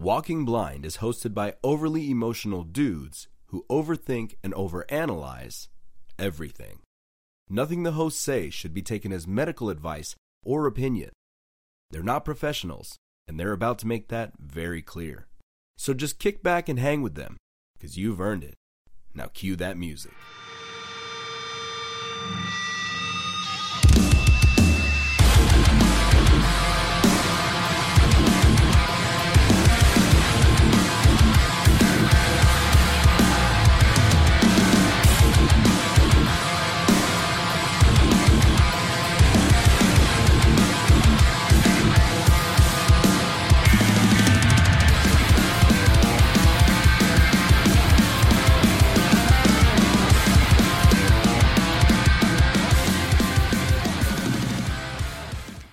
Walking Blind is hosted by overly emotional dudes who overthink and overanalyze everything. Nothing the hosts say should be taken as medical advice or opinion. They're not professionals, and they're about to make that very clear. So just kick back and hang with them, because you've earned it. Now cue that music.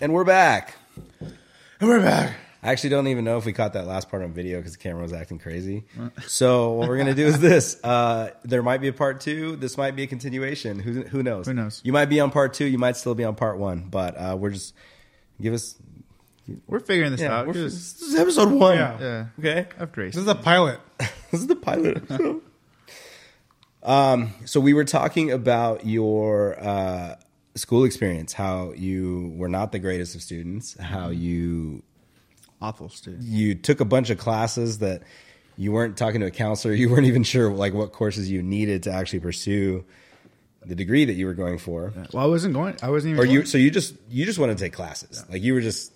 And we're back. And we're back. I actually don't even know if we caught that last part on video because the camera was acting crazy. So what we're gonna do is this: uh, there might be a part two. This might be a continuation. Who who knows? Who knows? You might be on part two. You might still be on part one. But uh, we're just give us. We're figuring this Yeah, out. we're, this is episode one. Yeah. Yeah. Okay. Have grace. This is the pilot. this is the pilot um, so we were talking about your uh, school experience, how you were not the greatest of students, how mm-hmm. you Awful student. you took a bunch of classes that you weren't talking to a counselor, you weren't even sure like what courses you needed to actually pursue the degree that you were going for. Well, I wasn't going. I wasn't even. Or you going. so you just you just wanted to take classes. Like you were just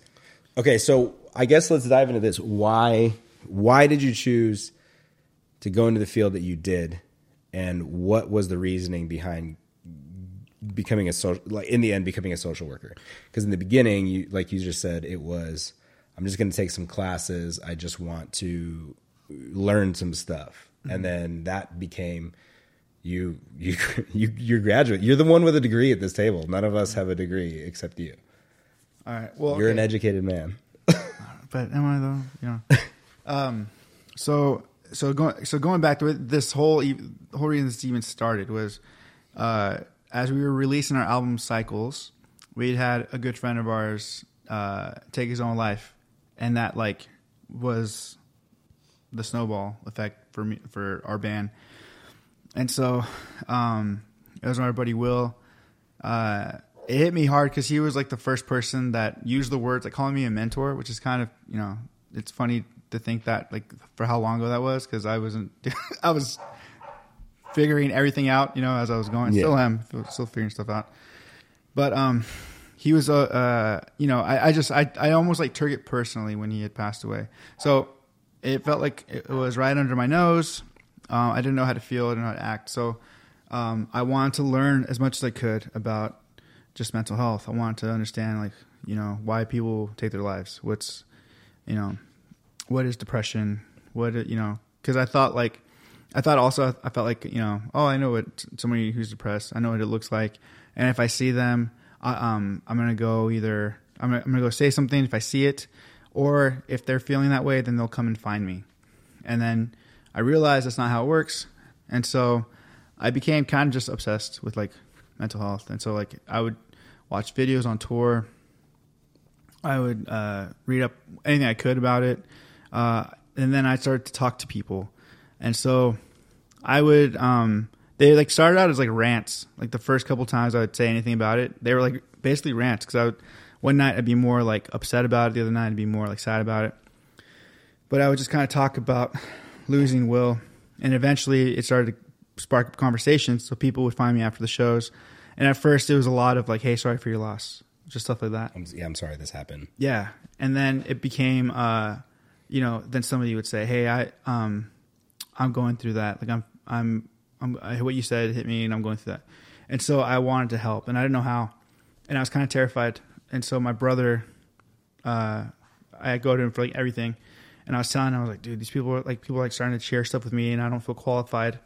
Okay, so I guess let's dive into this. Why why did you choose to go into the field that you did and what was the reasoning behind becoming a social like in the end becoming a social worker? Because in the beginning you like you just said it was I'm just going to take some classes. I just want to learn some stuff. And then that became you you you you're graduate. You're the one with a degree at this table. None of us have a degree except you. All right. Well, You're an educated man. but am I though? You know. um. So so going so going back to it, this whole the whole reason this even started was, uh, as we were releasing our album cycles, we'd had a good friend of ours uh, take his own life, and that like was the snowball effect for me for our band. And so, um, it was my buddy Will. Uh, it hit me hard because he was like the first person that used the words, like calling me a mentor, which is kind of, you know, it's funny to think that, like, for how long ago that was because I wasn't, I was figuring everything out, you know, as I was going. Yeah. Still am, still figuring stuff out. But, um, he was a, uh, you know, I, I just, I, I almost like took it personally when he had passed away. So it felt like it was right under my nose. Uh, I didn't know how to feel. I didn't know how to act. So um, I wanted to learn as much as I could about just mental health. I wanted to understand, like, you know, why people take their lives. What's, you know, what is depression? What, you know, because I thought, like, I thought also, I felt like, you know, oh, I know what somebody who's depressed, I know what it looks like. And if I see them, I, um, I'm to go either, I'm going to go say something if I see it, or if they're feeling that way, then they'll come and find me. And then I realized that's not how it works. And so I became kind of just obsessed with like mental health. And so like I would watch videos on tour. I would uh, read up anything I could about it. Uh, and then I started to talk to people. And so I would, um, they like started out as like rants. Like the first couple times I would say anything about it, they were like basically rants. Cause I would, one night I'd be more like upset about it. The other night I'd be more like sad about it. But I would just kind of talk about losing Will. And eventually it started to spark up conversations. So people would find me after the shows. And at first it was a lot of like, hey, sorry for your loss. Just stuff like that. I'm, yeah, I'm sorry this happened. Yeah. And then it became, uh, you know, then somebody would say, hey, I, um, I'm going through that. Like I'm, I'm, I'm, I, what you said hit me and I'm going through that. And so I wanted to help and I didn't know how. And I was kind of terrified. And so my brother, uh, I go to him for like everything. And I was telling him, I was like, dude, these people are like, people are like starting to share stuff with me and I don't feel qualified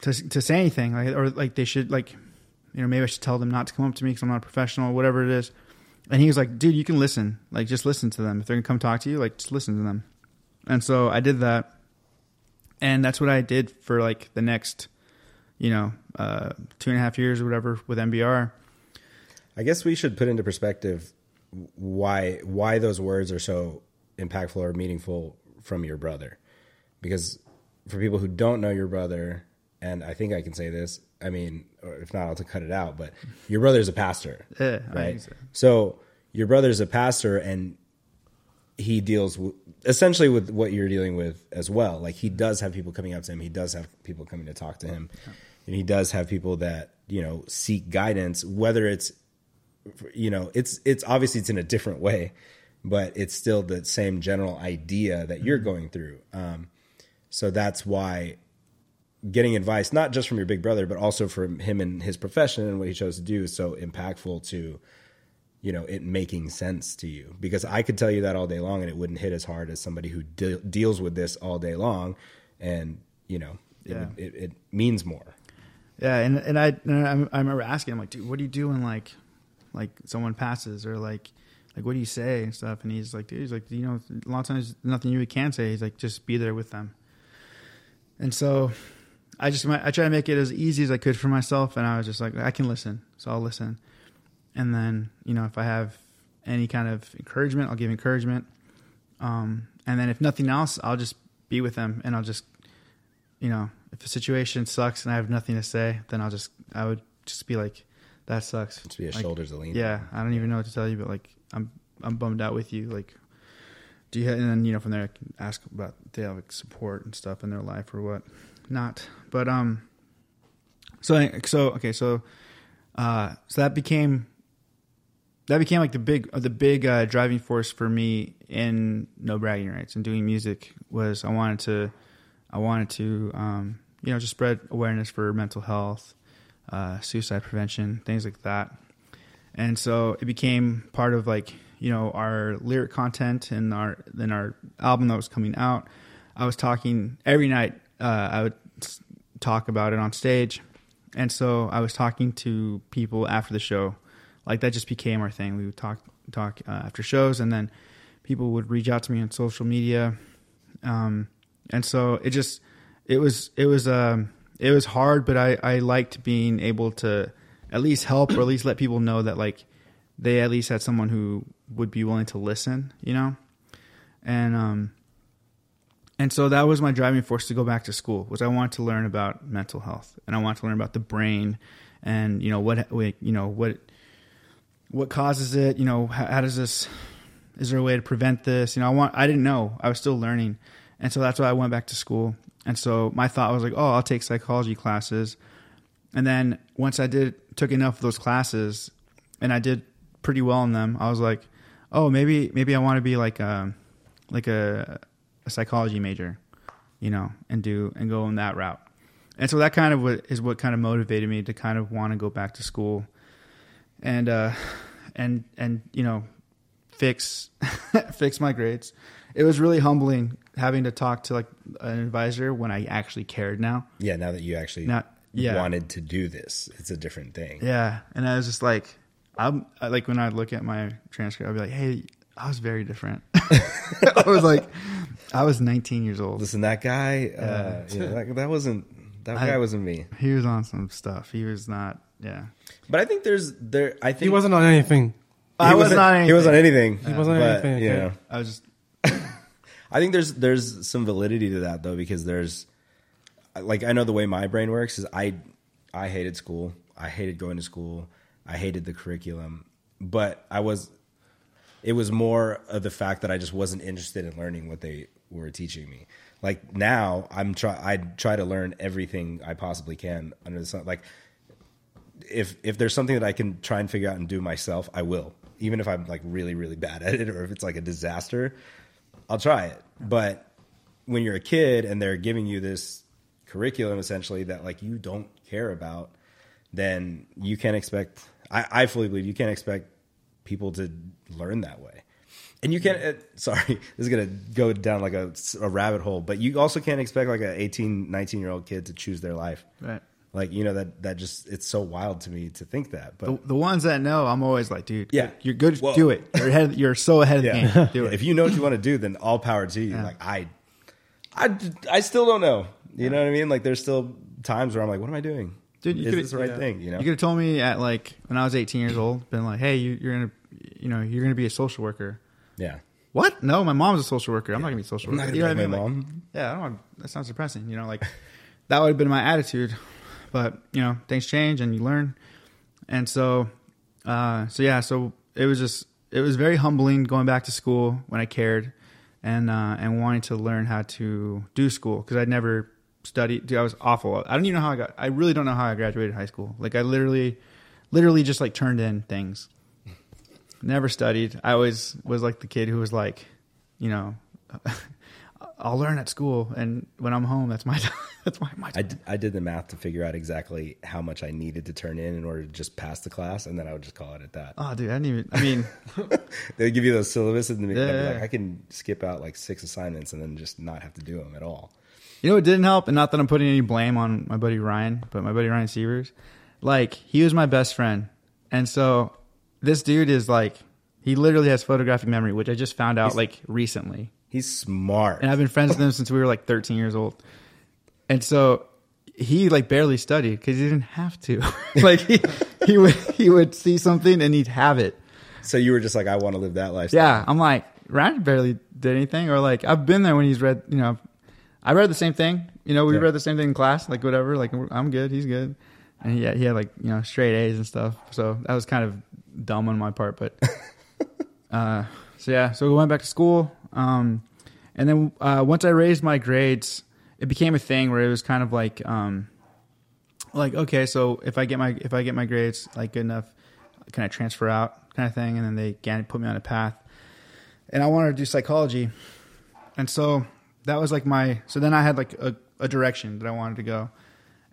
to, to say anything. Like, or like they should like, you know, maybe I should tell them not to come up to me because I'm not a professional, whatever it is. And he was like, dude, you can listen. Like, just listen to them. If they're gonna come talk to you, like, just listen to them. And so I did that. And that's what I did for like the next, you know, uh, two and a half years or whatever with NBR. I guess we should put into perspective why why those words are so impactful or meaningful from your brother. Because for people who don't know your brother, and I think I can say this, I mean, or if not, I'll to cut it out. But your brother's a pastor, Yeah, right? so. So your brother's a pastor, and he deals with, essentially with what you're dealing with as well. Like he does have people coming up to him. He does have people coming to talk to him, and he does have people that you know seek guidance. Whether it's you know it's it's obviously it's in a different way, but it's still the same general idea that you're going through. Um, so that's why getting advice, not just from your big brother, but also from him and his profession and what he chose to do, is so impactful to you know it making sense to you. Because I could tell you that all day long, and it wouldn't hit as hard as somebody who de- deals with this all day long, and you know it, Yeah. it, it means more. Yeah, and and I and I, remember asking him like, dude, what do you do when like like someone passes or like like what do you say and stuff? And he's like, dude, he's like, you know, a lot of times nothing you really can say. He's like, just be there with them. And so I just I try to make it as easy as I could for myself, and I was just like, I can listen, so I'll listen. And then you know if I have any kind of encouragement, I'll give encouragement. Um, and then if nothing else, I'll just be with them, and I'll just you know, if the situation sucks and I have nothing to say, then I'll just I would just be like, that sucks. To be a Like, shoulder to lean. Yeah, I don't even know what to tell you, but like I'm I'm bummed out with you. Like, do you? Have, and then you know from there I can ask about they have like support and stuff in their life or what not. But um, so so okay, so uh, so that became that became like the big the big uh, driving force for me in no bragging rights and doing music was I wanted to I wanted to um, you know just spread awareness for mental health, uh, suicide prevention, things like that. And so it became part of like you know our lyric content and our in our album that was coming out. I was talking every night. Uh, I would talk about it on stage, and so I was talking to people after the show. Like that just became our thing. We would talk talk uh, after shows, and then people would reach out to me on social media. Um, and so it just it was it was um it was hard, but I I liked being able to at least help or at least let people know that like they at least had someone who would be willing to listen, you know, and um and so that was my driving force to go back to school was I wanted to learn about mental health and I wanted to learn about the brain and you know what you know what what causes it? You know how, how does this is there a way to prevent this? You know I want I didn't know. I was still learning. And so that's why I went back to school. And so my thought was like oh I'll take psychology classes. And then once I did took enough of those classes and I did pretty well in them I was like oh maybe maybe I want to be like a like a, a psychology major you know, and do and go in that route. And so that kind of is what kind of motivated me to kind of want to go back to school, and uh, and and you know, fix fix my grades. It was really humbling having to talk to like an advisor when I actually cared now. Yeah, now that you actually Now- yeah. wanted to do this, it's a different thing. Yeah, and I was just like, I'm I, like when I look at my transcript, I'd be like, hey, I was very different. I was like, I was 19 years old. Listen, that guy, uh, you know, that, that wasn't that I- guy wasn't me. He was on some stuff. He was not. Yeah, But I think there's there. I think He wasn't on anything. I was wasn't- Anything. He wasn't on anything. He wasn't but, anything, You okay. know, I was just. I think there's there's some validity to that though because there's like I know the way my brain works is I I hated school. I hated going to school. I hated the curriculum, but I was it was more of the fact that I just wasn't interested in learning what they were teaching me. Like now I'm try I try to learn everything I possibly can under the sun. Like if if there's something that I can try and figure out and do myself, I will. Even if I'm like really really bad at it or if it's like a disaster, I'll try it. But when you're a kid and they're giving you this curriculum essentially that like you don't care about, then you can't expect. I, I fully believe you can't expect people to learn that way. And you can't. Uh, sorry, this is gonna go down like a, a rabbit hole. But you also can't expect like a 18, 19 year old kid to choose their life. Right. Like you know that that just it's so wild to me to think that. But The, the ones that know, I'm always like, dude, Yeah. you're good. Well- do it. You're ahead. You're so ahead of the game. Do it. if you know what you want to do, then all power to you. Like I, I, I still don't know. You know what I mean? Like there's still times where I'm like, what am I doing? Dude, you is this the right yeah. thing? You know? You could have told me at like when I was 18 years old, been like, hey, you, you're gonna, you know, you're gonna be a social worker. yeah. What? No, my mom's a social worker. I'm not gonna be a social worker. You know what I mean? my Like, mom. yeah, I don't want, that sounds depressing. You know, like that would have been my attitude. But you know, things change and you learn. And so, uh, so yeah, so it was just it was very humbling going back to school when I cared, and uh, and wanting to learn how to do school because I'd never studied. Dude, I was awful. I don't even know how I got. I really don't know how I graduated high school. Like I literally, literally just like turned in things. Never studied. I always was like the kid who was like, you know, I'll learn at school, and when I'm home, that's my time. that's my my I time. did, I did the math to figure out exactly how much I needed to turn in in order to just pass the class, and then I would just call it at that. Oh, dude, I didn't even. I mean, They give you those syllabus, and then Yeah, I'd be yeah, like, yeah. I can skip out like six assignments and then just not have to do them at all. You know it didn't help, and not that I'm putting any blame on my buddy Ryan, but my buddy Ryan Severs, like he was my best friend, and so this dude is like he literally has photographic memory, which I just found out like recently, He's smart. and I've been friends with him since we were like 13 years old, and so he like barely studied because he didn't have to, like he he would he would see something and he'd have it. so you were just like, I want to live that lifestyle. Yeah, I'm like Ryan barely did anything, or like I've been there when he's read. You know, I read the same thing. You know, we Yeah. read the same thing in class, like whatever. Like I'm good, he's good, and he he had like you know straight A's and stuff. So that was kind of dumb on my part, but uh, so yeah. So we went back to school, um, and then uh, once I raised my grades, it became a thing where it was kind of like um, like okay, so if I get my if I get my grades like good enough, can I transfer out kind of thing, and then they again put me on a path, and I wanted to do psychology, and so that was like my so then I had like a, a direction that I wanted to go,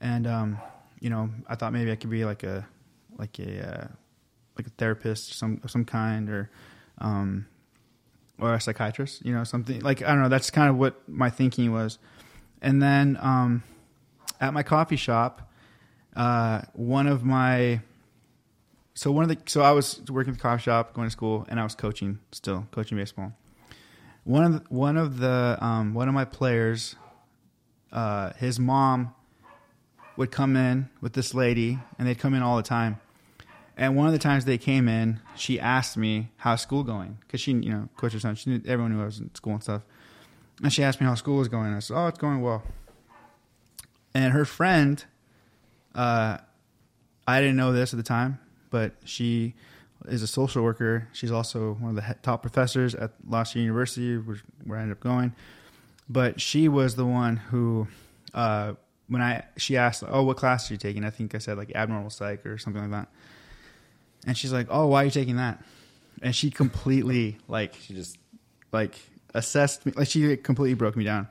and um, you know I thought maybe I could be like a like a uh, like a therapist some some kind or um or a psychiatrist, you know, something like I don't know. That's kind of what my thinking was. And then um, at my coffee shop, uh, one of my so one of the so I was working at the coffee shop, going to school, and I was coaching still coaching baseball. One of the, one of the um, one of my players, uh, his mom would come in with this lady, and they'd come in all the time. And one of the times they came in, she asked me how's school going because she, you know, coached her son. She knew everyone knew I was in school and stuff. And she asked me how school was going. I said, "Oh, it's going well." And her friend, uh, I didn't know this at the time, but she is a social worker. She's also one of the top professors at Sierra University, which, where I ended up going. But she was the one who, uh, when I she asked, "Oh, what class are you taking?" I think I said like abnormal psych or something like that. And she's like, "Oh, why are you taking that?" And she completely like She just like assessed me like she completely broke me down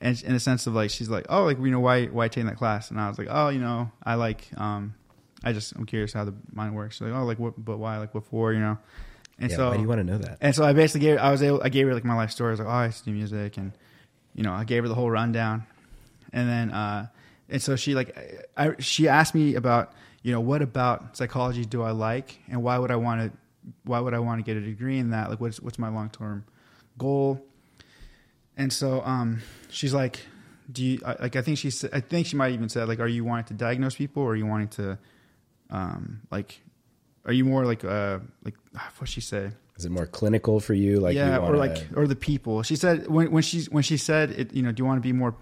and in a sense of like she's like, oh, like you know why why taking that class? And I was like, oh, you know, I like um, I just I'm curious how the mind works. She's like, oh, like what, but why, like what for, you know? And Yeah, so why do you want to know that? and so I basically gave I was able I gave her like my life story. I was like, oh, I used to do music, and you know, I gave her the whole rundown, and then uh, and so she like I, she asked me about you know what about psychology do I like, and why would I want to why would I want to get a degree in that? Like, what's what's my long term goal? And so um, she's like, do you I- like? I think she said I think she might even said like, are you wanting to diagnose people, or are you wanting to um, like are you more like uh like what she say Is it more clinical for you? Like, yeah you or wanna- like or the people she said when when she when she said it you know do you want to be more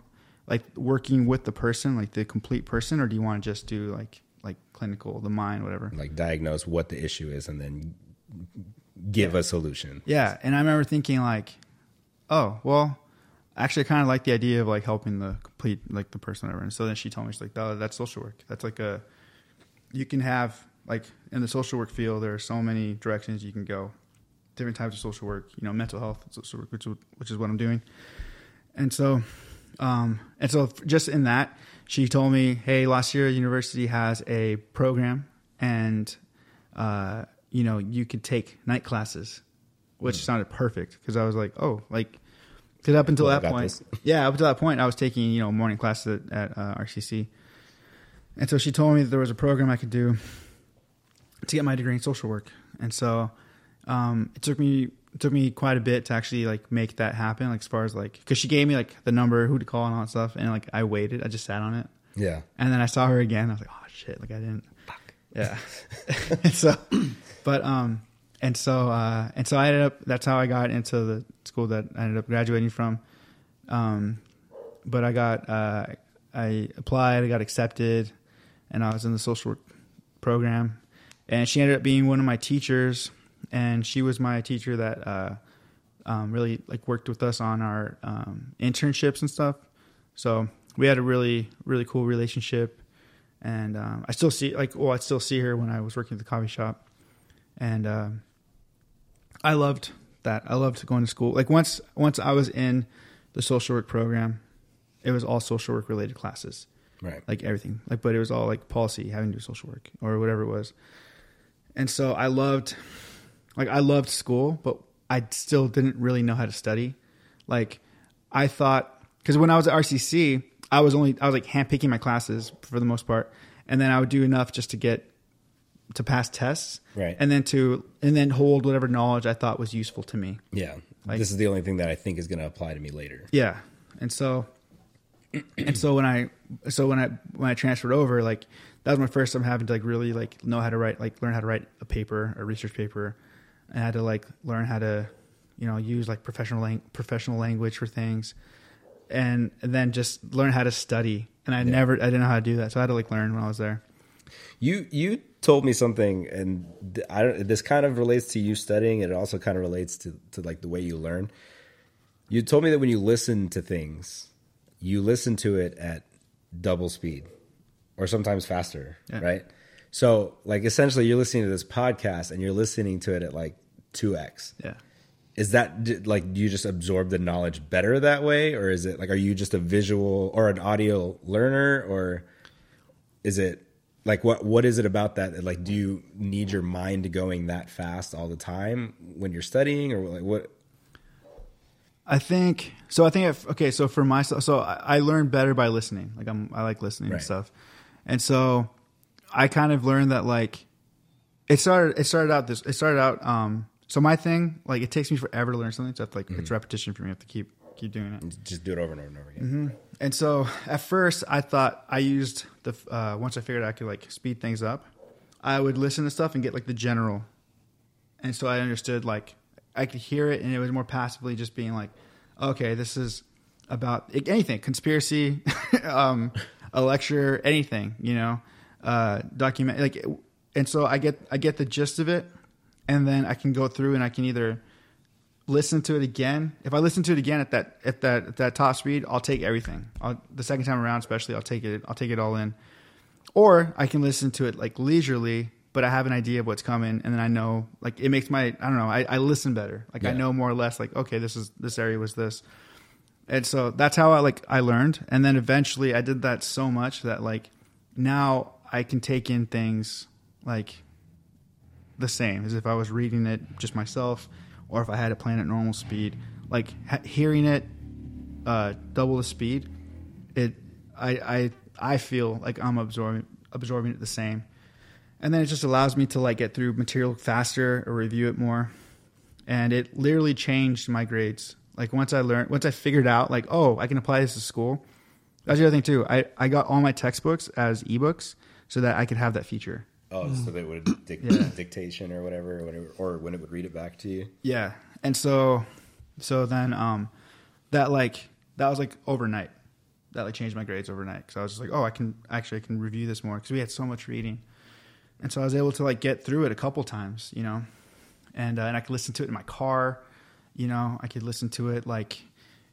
like working with the person like the complete person or do you want to just do like clinical the mind whatever. Like diagnose what the issue is and then give a solution. yeah and i remember thinking like oh well actually i kind of like the idea of like helping the complete like the person whatever. And so then she told me she's like oh, that's social work. That's like a you can have like in the social work field there are so many directions you can go. Different types of social work you know mental health social work which, is- which is what i'm doing. And so um and so just in that she told me hey La Sierra University has a program and uh you know you could take night classes which sounded perfect because i was like oh like because up until. Well, that point this. yeah up until that point i was taking you know morning classes at, at uh, rcc and so she told me that there was a program I could do to get my degree in social work. And so um, it took me it took me quite a bit to actually like make that happen. Like as far as like because she gave me like the number, who to call, and all that stuff. And like I waited, I just sat on it, Yeah. and then I saw her again. I was like, oh shit, like I didn't. Fuck. Yeah. and so, but um, and so uh, and so I ended up. That's how I got into the school that I ended up graduating from. Um, but I got uh, I applied, I got accepted, and I was in the social work program. And she ended up being one of my teachers, and she was my teacher that uh, um, really like worked with us on our um, internships and stuff. So we had a really really cool relationship, and um, I still see like well I still see her when I was working at the coffee shop, and um, I loved that. I loved going to school. Like once once I was in the social work program, it was all social work related classes Right. like everything like but it was all like policy having to do social work or whatever it was and so i loved like i loved school but i still didn't really know how to study like i thought because when i was at rcc i was only i was like handpicking my classes for the most part and then i would do enough just to get to pass tests Right. and then to and then hold whatever knowledge i thought was useful to me yeah. like- this is the only thing that I think is going to apply to me later. yeah, and so, and so when I, so when I when I transferred over, like that was my first time having to like really like know how to write, like learn how to write a paper, a research paper, and I had to like learn how to, you know, use like professional lang- professional language for things, and, then just learn how to study. And I never, I didn't know how to do that, so I had to like learn when I was there. You you told me something, and I don't. This kind of relates to you studying, and it also kind of relates to to like the way you learn. You told me that when you listen to things, you listen to it at double speed, or sometimes faster, Yeah. right? So, like, essentially, you're listening to this podcast, and you're listening to it at like two x. Yeah. Is that like do you just absorb the knowledge better that way, or is it like are you just a visual or an audio learner, or is it like what what is it about that? Like, do you need your mind going that fast all the time when you're studying, or like what? I think so. I think if, okay. So for myself, so I, I learn better by listening. Like I'm, I like listening Right. and stuff, and so I kind of learned that like it started. It started out this. It started out. Um. So my thing, like, it takes me forever to learn something. So it's like it's repetition for me. I have to keep keep doing it. Just do it over and over and over again. Mm-hmm. And so at first, I thought I used the uh, once I figured out I could like speed things up, I would listen to stuff and get like the general, and so I understood like I could hear it, and it was more passively just being like, okay, this is about anything, conspiracy, um, a lecture, anything, you know, uh, document like, and so I get I get the gist of it, and then I can go through and I can either listen to it again. If I listen to it again at that at that at that top speed, I'll take everything. I'll, the second time around, especially, I'll take it. I'll take it all in. Or I can listen to it like leisurely, but I have an idea of what's coming, and then I know like it makes my I don't know. I, I listen better. Like I know more or less. Like okay, this is this area was this. And so that's how I like I learned, and then eventually I did that so much that like now I can take in things like the same as if I was reading it just myself, or if I had it playing at normal speed. Like ha- hearing it uh, double the speed, it I I I feel like I'm absorbing absorbing it the same, and then it just allows me to like get through material faster or review it more, and it literally changed my grades. Like once I learned, once I figured out, like oh, I can apply this to school. That's the other thing too. I I got all my textbooks as ebooks so that I could have that feature. Oh, so they would dic- dictation or whatever, or whatever, or when it would read it back to you. Yeah. And so so then um that like that was like overnight. That like changed my grades overnight cuz I was just like, "Oh, I can actually I can review this more cuz we had so much reading." And so I was able to like get through it a couple times, you know. And uh, and I could listen to it in my car, you know. I could listen to it like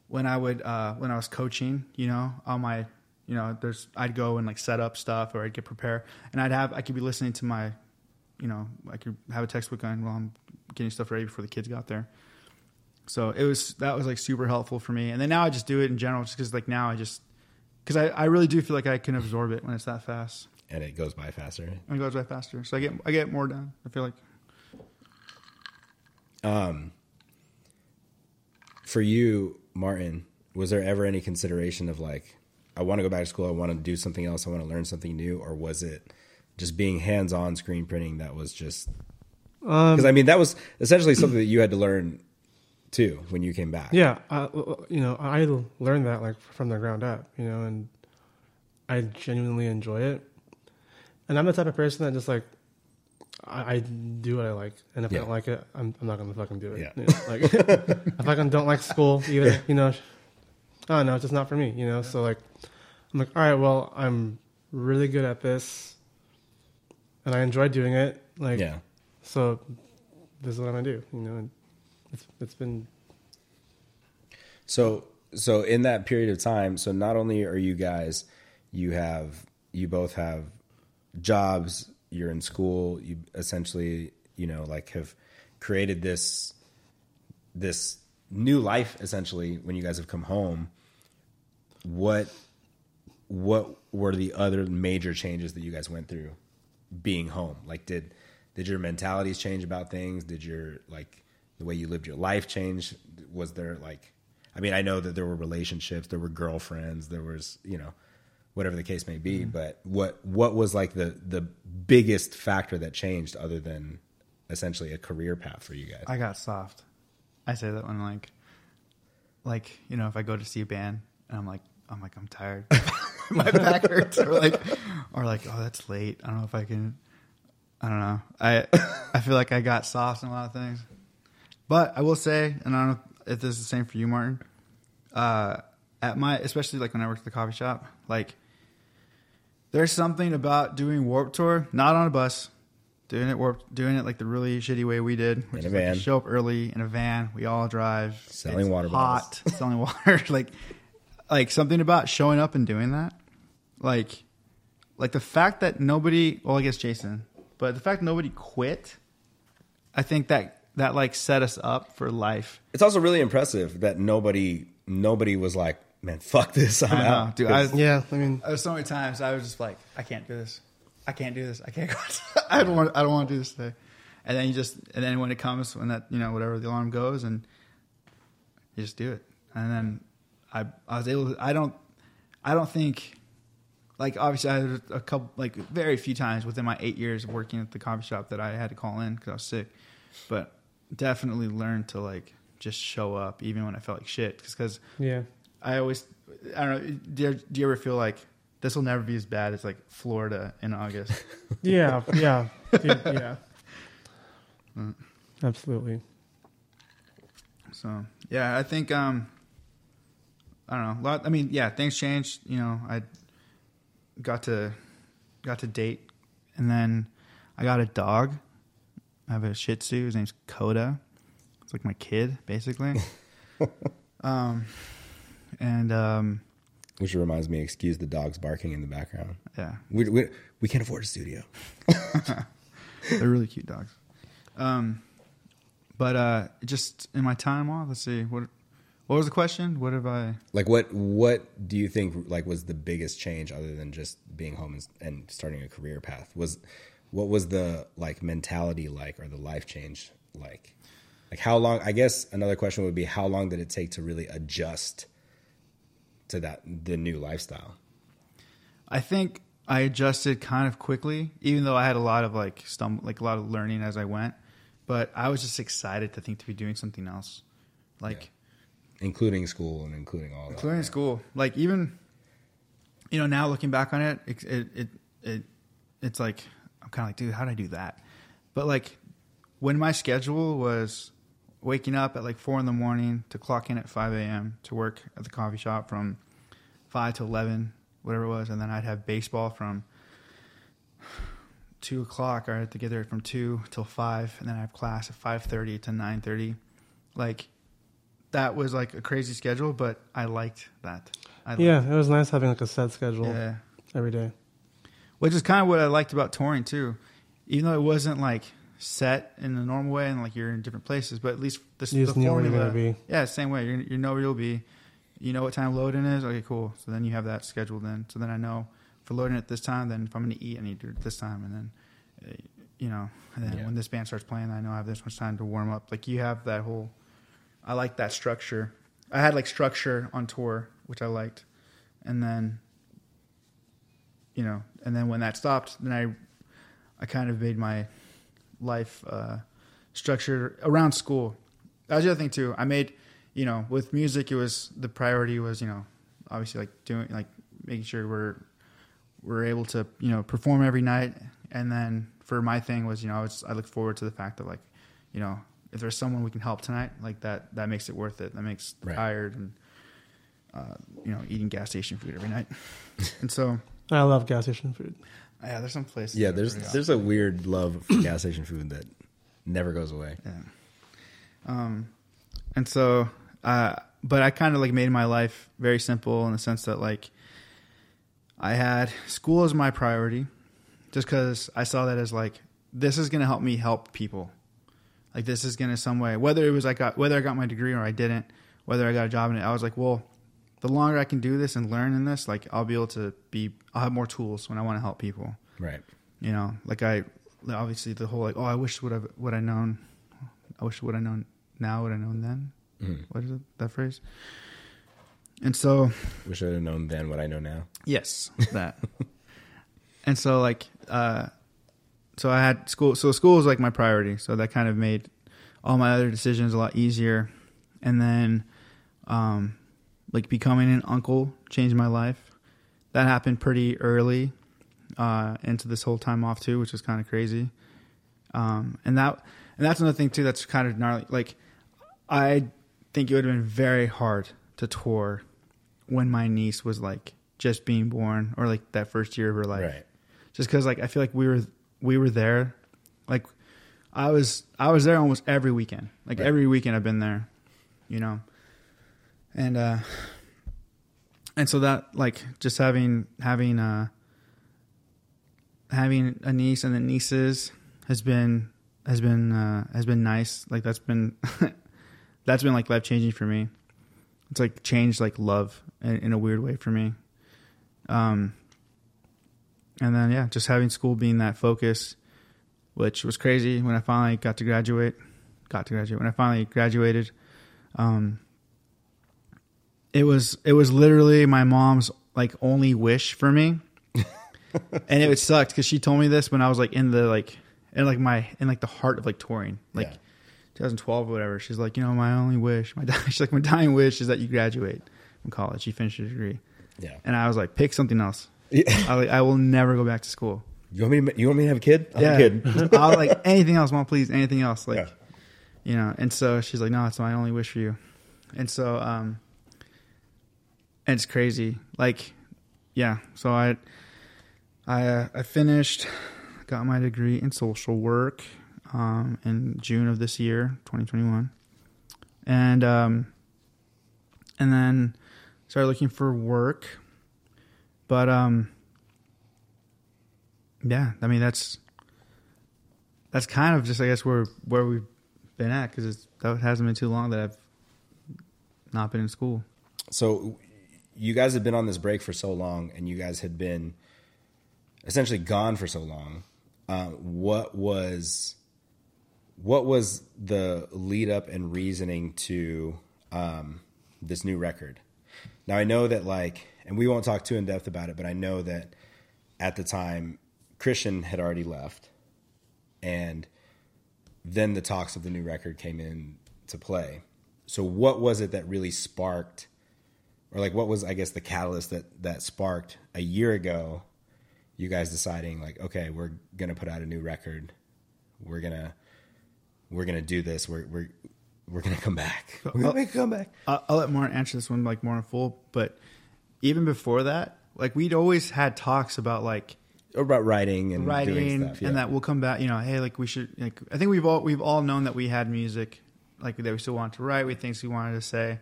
when I would uh when I was coaching, you know, on my you know, there's I'd go and like set up stuff or I'd get prepared and I'd have I could be listening to my you know, I could have a textbook on while I'm getting stuff ready before the kids got there. So it was that was like super helpful for me. And then now I just do it in general, just because like now I just because I, I really do feel like I can absorb it when it's that fast. And it goes by faster. And it goes by faster, so I get I get more done. I feel like Um. For you, Martin, was there ever any consideration of like, I want to go back to school, I want to do something else, I want to learn something new, or was it just being hands-on screen printing that was just um, because I mean that was essentially something that you had to learn too when you came back. Yeah, uh, uh, uh, you know, I learned that like from the ground up, you know, and I genuinely enjoy it. And I'm the type of person that just like I, I do what I like, and if Yeah. I don't like it, I'm, I'm not gonna fucking do it. Yeah. You know, like if I fucking don't like school, either you know, oh no, it's just not for me. You know, so like I'm like, all right, well, I'm really good at this, and I enjoy doing it. Like, yeah. so this is what I'm gonna do. You know, and it's it's been So so in that period of time, so not only are you guys, you have you both have jobs, you're in school, you essentially, you know, like have created this this new life essentially when you guys have come home. What what were the other major changes that you guys went through being home? Like did did your mentalities change about things? Did your like the way you lived your life change? Was there like I mean, I know that there were relationships, there were girlfriends, there was, you know, whatever the case may be, mm-hmm. but what what was like the the biggest factor that changed other than essentially a career path for you guys? I got soft. I say that when like, like you know, if I go to see a band and I'm like, I'm like, I'm tired, my back hurts, or like, or like, oh, that's late. I don't know if I can. I don't know. I I feel like I got soft in a lot of things, but I will say, and I don't know if this is the same for you, Martin. Uh, at my, especially like when I worked at the coffee shop, like there's something about doing Warp Tour, not on a bus, doing it warp, doing it like the really shitty way we did, which In a is like you van. show up early in a van. We all drive, Selling it's water hot, selling water. like, like something about showing up and doing that, like, like the fact that nobody, well, I guess Jason, but the fact nobody quit, I think that that like set us up for life. It's also really impressive that nobody nobody was like, man, fuck this, I'm I know, out. dude. I, yeah. I mean, There was so many times I was just like, I can't do this. I can't do this. I can't go. I don't want. I don't want to do this today. And then you just, and then when it comes, when that, you know, whatever the alarm goes, and you just do it. And then I, I was able. to I don't, I don't think, like obviously I had a couple, like very few times within my eight years of working at the coffee shop that I had to call in because I was sick, but definitely learned to like just show up even when I felt like shit. Because yeah. I always, I don't know. Do you, do you ever feel like this will never be as bad as like Florida in August? Yeah, yeah, dude, yeah. Absolutely. so yeah, I think um, I don't know. A lot. I mean, yeah, things changed. You know, I got to got to date, and then I got a dog. I have a Shih Tzu. His name's Coda. It's like my kid, basically. um, and um, Which reminds me, excuse the dogs barking in the background. yeah, We, we, we can't afford a studio. They're really cute dogs. Um, but uh, just in my time off, let's see what What was the question? What have I? Like what what do you think like was the biggest change other than just being home and, and starting a career path? Was what was the like mentality like or the life change like? Like how long? I guess another question would be how long did it take to really adjust to that the new lifestyle? I think I adjusted kind of quickly, even though I had a lot of like stum- like a lot of learning as I went. But I was just excited to think to be doing something else, like including school and including all that. including school. Like even, you know, now looking back on it, it it it, it it's like I'm kind of like, dude, how did I do that? But like when my schedule was waking up at like four in the morning to clock in at five a.m. to work at the coffee shop from five to eleven, whatever it was, and then I'd have baseball from two o'clock. I had to get there from two till five, and then I have class at five thirty to nine thirty. Like that was like a crazy schedule, but I liked that. I liked Yeah, it was nice having like a set schedule yeah. every day. Which is kind of what I liked about touring too. Even though it wasn't like set in the normal way and like you're in different places, but at least this You just the knew you're formula, gonna be. Yeah, same way. You you know where you'll be. You know what time loading is. Okay, cool. So then you have that scheduled in. So then I know for loading at this time. Then if I'm going to eat, I need to do it this time. And then uh, you know, and then Yeah. when this band starts playing, I know I have this much time to warm up. Like you have that whole. I like that structure. I had like structure on tour, which I liked, and then. You know, and then when that stopped, then I, I kind of made my life uh, structured around school. That was the other thing too. I made, you know, with music, it was the priority was you know, obviously like doing like making sure we're we're able to you know perform every night, and then for my thing was you know I, was, I look forward to the fact that like, you know, if there's someone we can help tonight, like that that makes it worth it. That makes Right. tired and uh, you know eating gas station food every night, and so I love gas station food. yeah, there's some places. Yeah, that are there's pretty there's a weird love for gas station food that never goes away. Yeah. Um, and so, uh, but I kind of like made my life very simple in the sense that like I had school as my priority, just because I saw that as like this is going to help me help people. Like this is going to some way, whether it was like I got whether I got my degree or I didn't, whether I got a job in it, I was like, well, the longer I can do this and learn in this, like I'll be able to be, I'll have more tools when I want to help people. Right. you know like i obviously the whole like oh i wish would have would i known i wish would i known now would i known then. What is it that phrase? And so Wish I'd have known then what I know now. yes that. And so like uh so i had school so school was like my priority. So that kind of made all my other decisions a lot easier. And then um like becoming an uncle changed my life. That happened pretty early uh into this whole time off too which was kind of crazy. Um and that and that's another thing too that's kind of gnarly. Like i think it would have been very hard to tour when my niece was like just being born or like that first year of her life. Right. just because like i feel like we were we were there like i was i was there almost every weekend. Like Right. every weekend i've been there you know? And uh and so that like just having having uh having a niece and then nieces has been has been uh has been nice. Like that's been that's been like life changing for me. It's like changed like love in, in a weird way for me. Um and then yeah just having school being that focus which was crazy when i finally got to graduate got to graduate when i finally graduated um it was it was literally my mom's like only wish for me and it sucked because she told me this when i was like in the like in like my in like the heart of like touring like Yeah. 2012 or whatever she's like you know my only wish my she's like my dying wish is that you graduate from college you finish your degree Yeah. and i was like pick something else Yeah. I, like, I will never go back to school You want me? To, you want me to have a kid? I'll yeah a kid. i was like anything else mom please anything else like Yeah. you know and so she's like no it's my only wish for you and so um and it's crazy like yeah so i i uh, i finished got my degree in social work um in june of this year 2021 and um and then started looking for work but um yeah i mean that's that's kind of just i guess where where we've been at because that hasn't been too long that i've not been in school. So you guys have been on this break for so long, and you guys had been essentially gone for so long. Uh, what was what was the lead up and reasoning to um, this new record? Now I know that like, and we won't talk too in depth about it, but I know that at the time Christian had already left, and then the talks of the new record came in to play. So what was it that really sparked or like what was I guess the catalyst that that sparked a year ago you guys deciding like okay, we're going to put out a new record. We're going to we're going to do this. We're we're we're going to come back. We're going to make a comeback. I'll, I'll let Martin answer this one like more in full, but even before that, like we'd always had talks about like Or about writing and doing writing stuff. yeah. and that we'll come back you know hey like we should like i think we've all we've all known that we had music like that we still wanted to write we things we wanted to say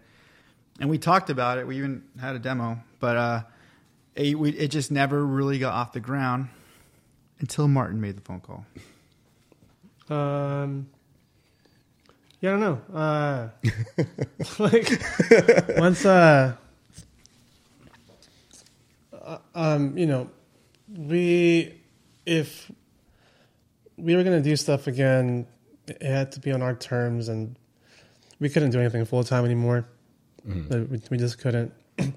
and we talked about it we even had a demo but uh it, we, it just never really got off the ground until martin made the phone call Um, yeah, I don't know. Uh, like once, uh, um, you know, we if we were gonna do stuff again, it had to be on our terms, and we couldn't do anything full time anymore. Like, We, we just couldn't, and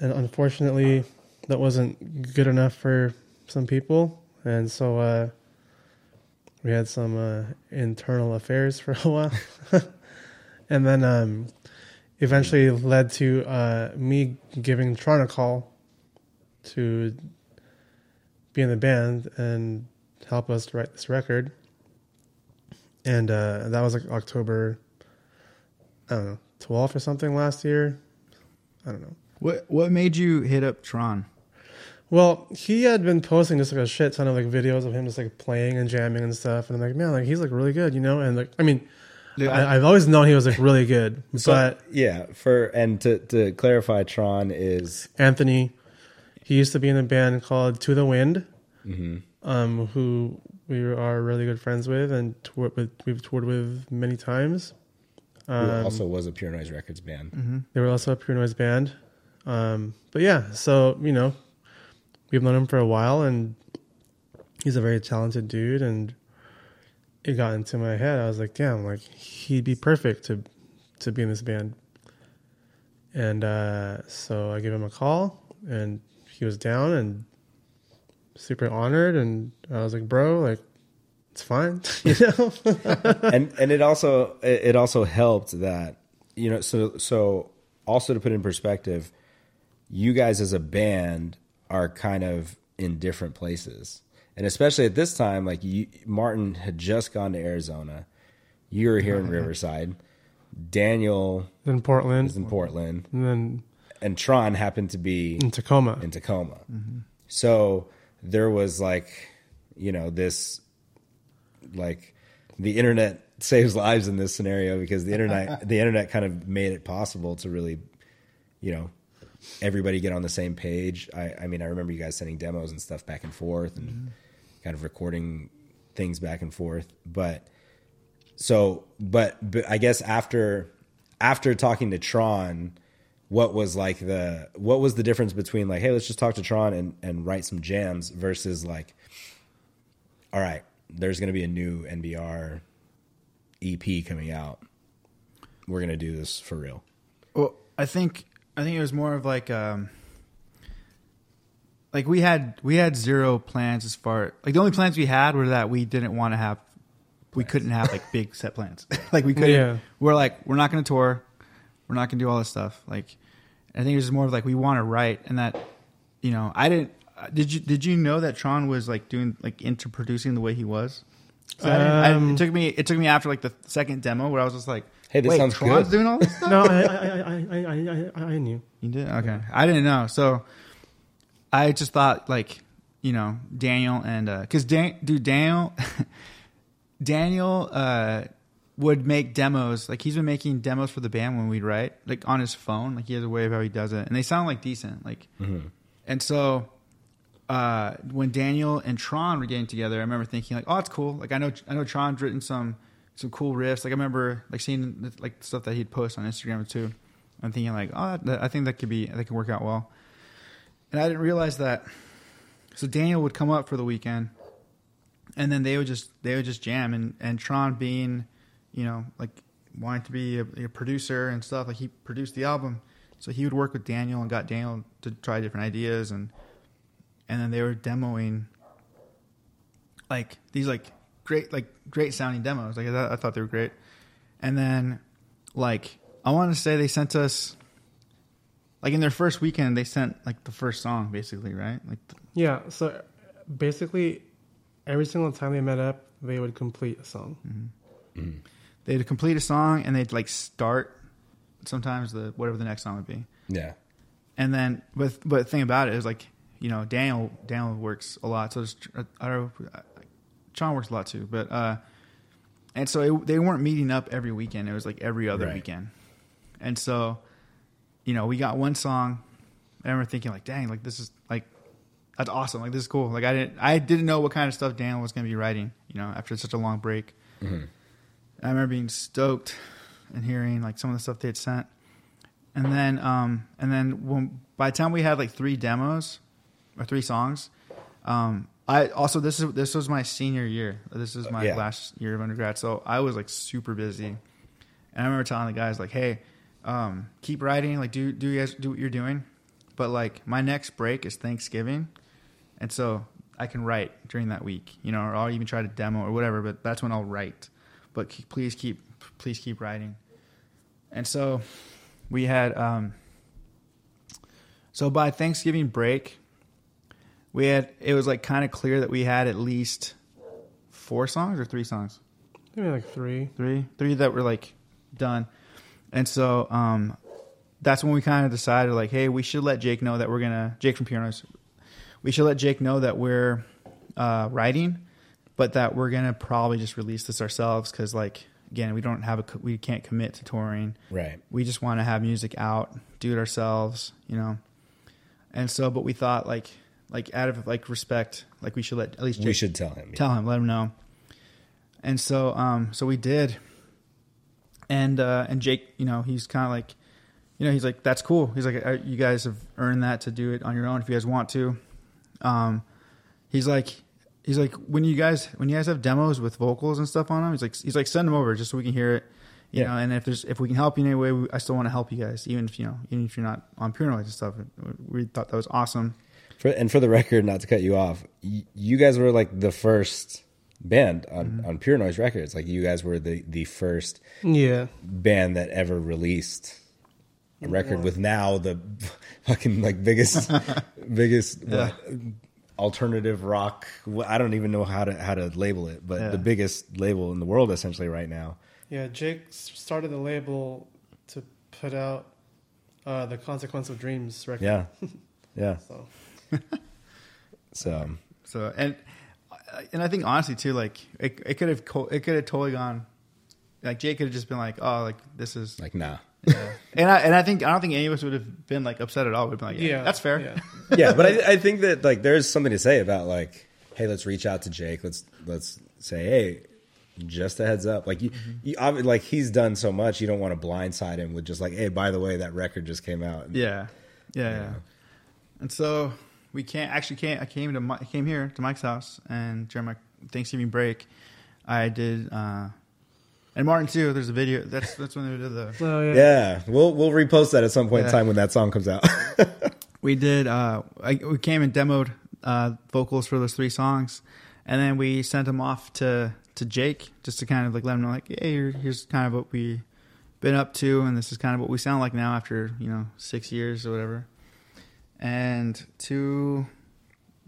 unfortunately, that wasn't good enough for some people, and so. uh we had some uh, internal affairs for a while, and then um, eventually led to uh, me giving Tron a call to be in the band and help us write this record. And uh, that was like October, I don't know, 12th or something last year. I don't know. what what made you hit up tron Well, he had been posting just like a shit ton of like videos of him just like playing and jamming and stuff, and I'm like, man, like he's like really good, you know. And like, I mean, I, I've always known he was like really good, So, but yeah, for and to to clarify Tron is Anthony, he used to be in a band called To the Wind, um, who we are really good friends with, and toured with, we've toured with many times. who also was a Pure Noise Records band. They were also a pure noise band. Um, but yeah, so you know, we've known him for a while, and he's a very talented dude. And it got into my head. I was like, damn, like he'd be perfect to to be in this band. And uh, so I gave him a call, and he was down and super honored. And I was like, bro, like it's fine, you know. and and it also it also helped that you know so so also to put in perspective you guys as a band are kind of in different places. And especially at this time like you, martin had just gone to arizona. You were here in uh-huh. riverside. Daniel in Portland, is in portland. And then and tron happened to be in Tacoma. in Tacoma. So there was like, you know, this like the internet saves lives in this scenario because the internet the internet kind of made it possible to really, you know, everybody get on the same page. I, I mean, I remember you guys sending demos and stuff back and forth and mm-hmm. kind of recording things back and forth. But so, but, but I guess after after talking to Tron, what was like the what was the difference between like, hey, let's just talk to Tron and and write some jams versus like, all right, there's going to be a new NBR EP coming out. We're going to do this for real. Well, I think I think it was more of like um like we had we had zero plans as far like the only plans we had were that we didn't want to have we couldn't have like big set plans. like we couldn't Yeah. we're like we're not going to tour. We're not going to do all this stuff. Like I think it was more of like we want to write and that you know, I didn't uh, did you did you know that Tron was like doing like into producing the way he was? 'Cause I didn't- I- Um, it took me it took me after like the second demo where I was just like, Hey, this Wait, sounds Tron's good." doing all this stuff. no, I, I, I, I, I, I, I knew. You did? Okay. I didn't know. So I just thought like, you know, Daniel and uh cuz Dan dude Daniel Daniel uh would make demos. Like he's been making demos for the band when we'd write, like on his phone. Like he has a way of how he does it. And they sound like decent. Like and so uh, when Daniel and Tron were getting together, I remember thinking like, "Oh, it's cool." Like I know, I know Tron's written some some cool riffs. Like I remember like seeing like stuff that he'd post on Instagram too. I'm thinking like, oh, that, I think that could be that could work out well. And I didn't realize that. So Daniel would come up for the weekend, and then they would just they would just jam. And and Tron being, you know, like wanting to be a, a producer and stuff, like he produced the album. So he would work with Daniel and got Daniel to try different ideas and and then they were demoing like these like great like great sounding demos. Like I, I thought they were great. And then like I want to say they sent us like in their first weekend they sent like the first song basically, right? Like Yeah. So basically, every single time they met up, they would complete a song. Mm-hmm. Mm. They'd complete a song and they'd like start sometimes the whatever the next song would be. Yeah. And then, but but the thing about it is like you know Daniel Daniel works a lot, so there's, I don't know, Sean works a lot too, but uh, and so it, they weren't meeting up every weekend. It was like every other Right. weekend, and so you know we got one song. I remember thinking like, dang, like this is like that's awesome. Like this is cool. Like I didn't I didn't know what kind of stuff Daniel was going to be writing. You know, after such a long break. Mm-hmm. I remember being stoked and hearing like some of the stuff they had sent. And then, um, and then when, by the time we had like three demos or three songs, um, I also this is this was my senior year. This is my Yeah. last year of undergrad, so I was like super busy. And I remember telling the guys like, "Hey, um, keep writing. Like, do do you guys do what you're doing? But like, my next break is Thanksgiving, and so I can write during that week, you know, or I'll even try to demo or whatever. But that's when I'll write. But please keep please keep writing. And so we had um, so by Thanksgiving break, we had it was like kind of clear that we had at least four songs or three songs Maybe like three. three three that were like done and so um that's when we kind of decided like hey we should let jake know that we're gonna jake from Pure Noise we should let jake know that we're uh writing but that we're gonna probably just release this ourselves because like again we don't have a we can't commit to touring Right. we just want to have music out do it ourselves you know and so but we thought like like out of like respect like we should let at least We should tell him. tell him, let him know. And so, um, so we did. And uh, and Jake, you know, he's kind of like, you know, he's like, that's cool. He's like, "Uh, you guys have earned that to do it on your own if you guys want to. Um, he's like, he's like, when you guys when you guys have demos with vocals and stuff on them, he's like, he's like, send them over just so we can hear it. You Yeah. know, and if there's if we can help you in any way, we, I still want to help you guys, even if you know, even if you're not on pure noise and stuff. We thought that was awesome. For, and for the record, not to cut you off, y- you guys were like the first band on, Mm-hmm. on Pure Noise Records. Like you guys were the, the first Yeah. band that ever released a record with now the fucking like biggest biggest what, alternative rock. I don't even know how to how to label it, but Yeah. the biggest label in the world essentially right now. Yeah. Jake started the label to put out uh, the Consequence of Dreams record. Yeah, yeah. So So So and and I think honestly too, like it, it could have co- it could have totally gone. Like Jake could have just been like, oh, like this is, like nah. and I and I think I don't think any of us would have been like upset at all. We'd been like, yeah, yeah, that's fair. Yeah. yeah, but I, I think that like there's something to say about like, hey, let's reach out to Jake. Let's let's say, hey, just a heads up. Like you, you obvi- like he's done so much, you don't want to blindside him with just like, hey, by the way, that record just came out. Yeah, yeah, yeah. And so we can't actually can't. I came to Mi- I came here to Mike's house and during my Thanksgiving break, I did. uh and Martin too. There's a video. That's that's when they did the. Oh yeah. Yeah, we'll we'll repost that at some point in time when that song comes out. we did uh I, we came and demoed uh vocals for those three songs and then we sent them off to to jake just to kind of like let him know like hey here's kind of what we been up to and this is kind of what we sound like now after you know six years or whatever and to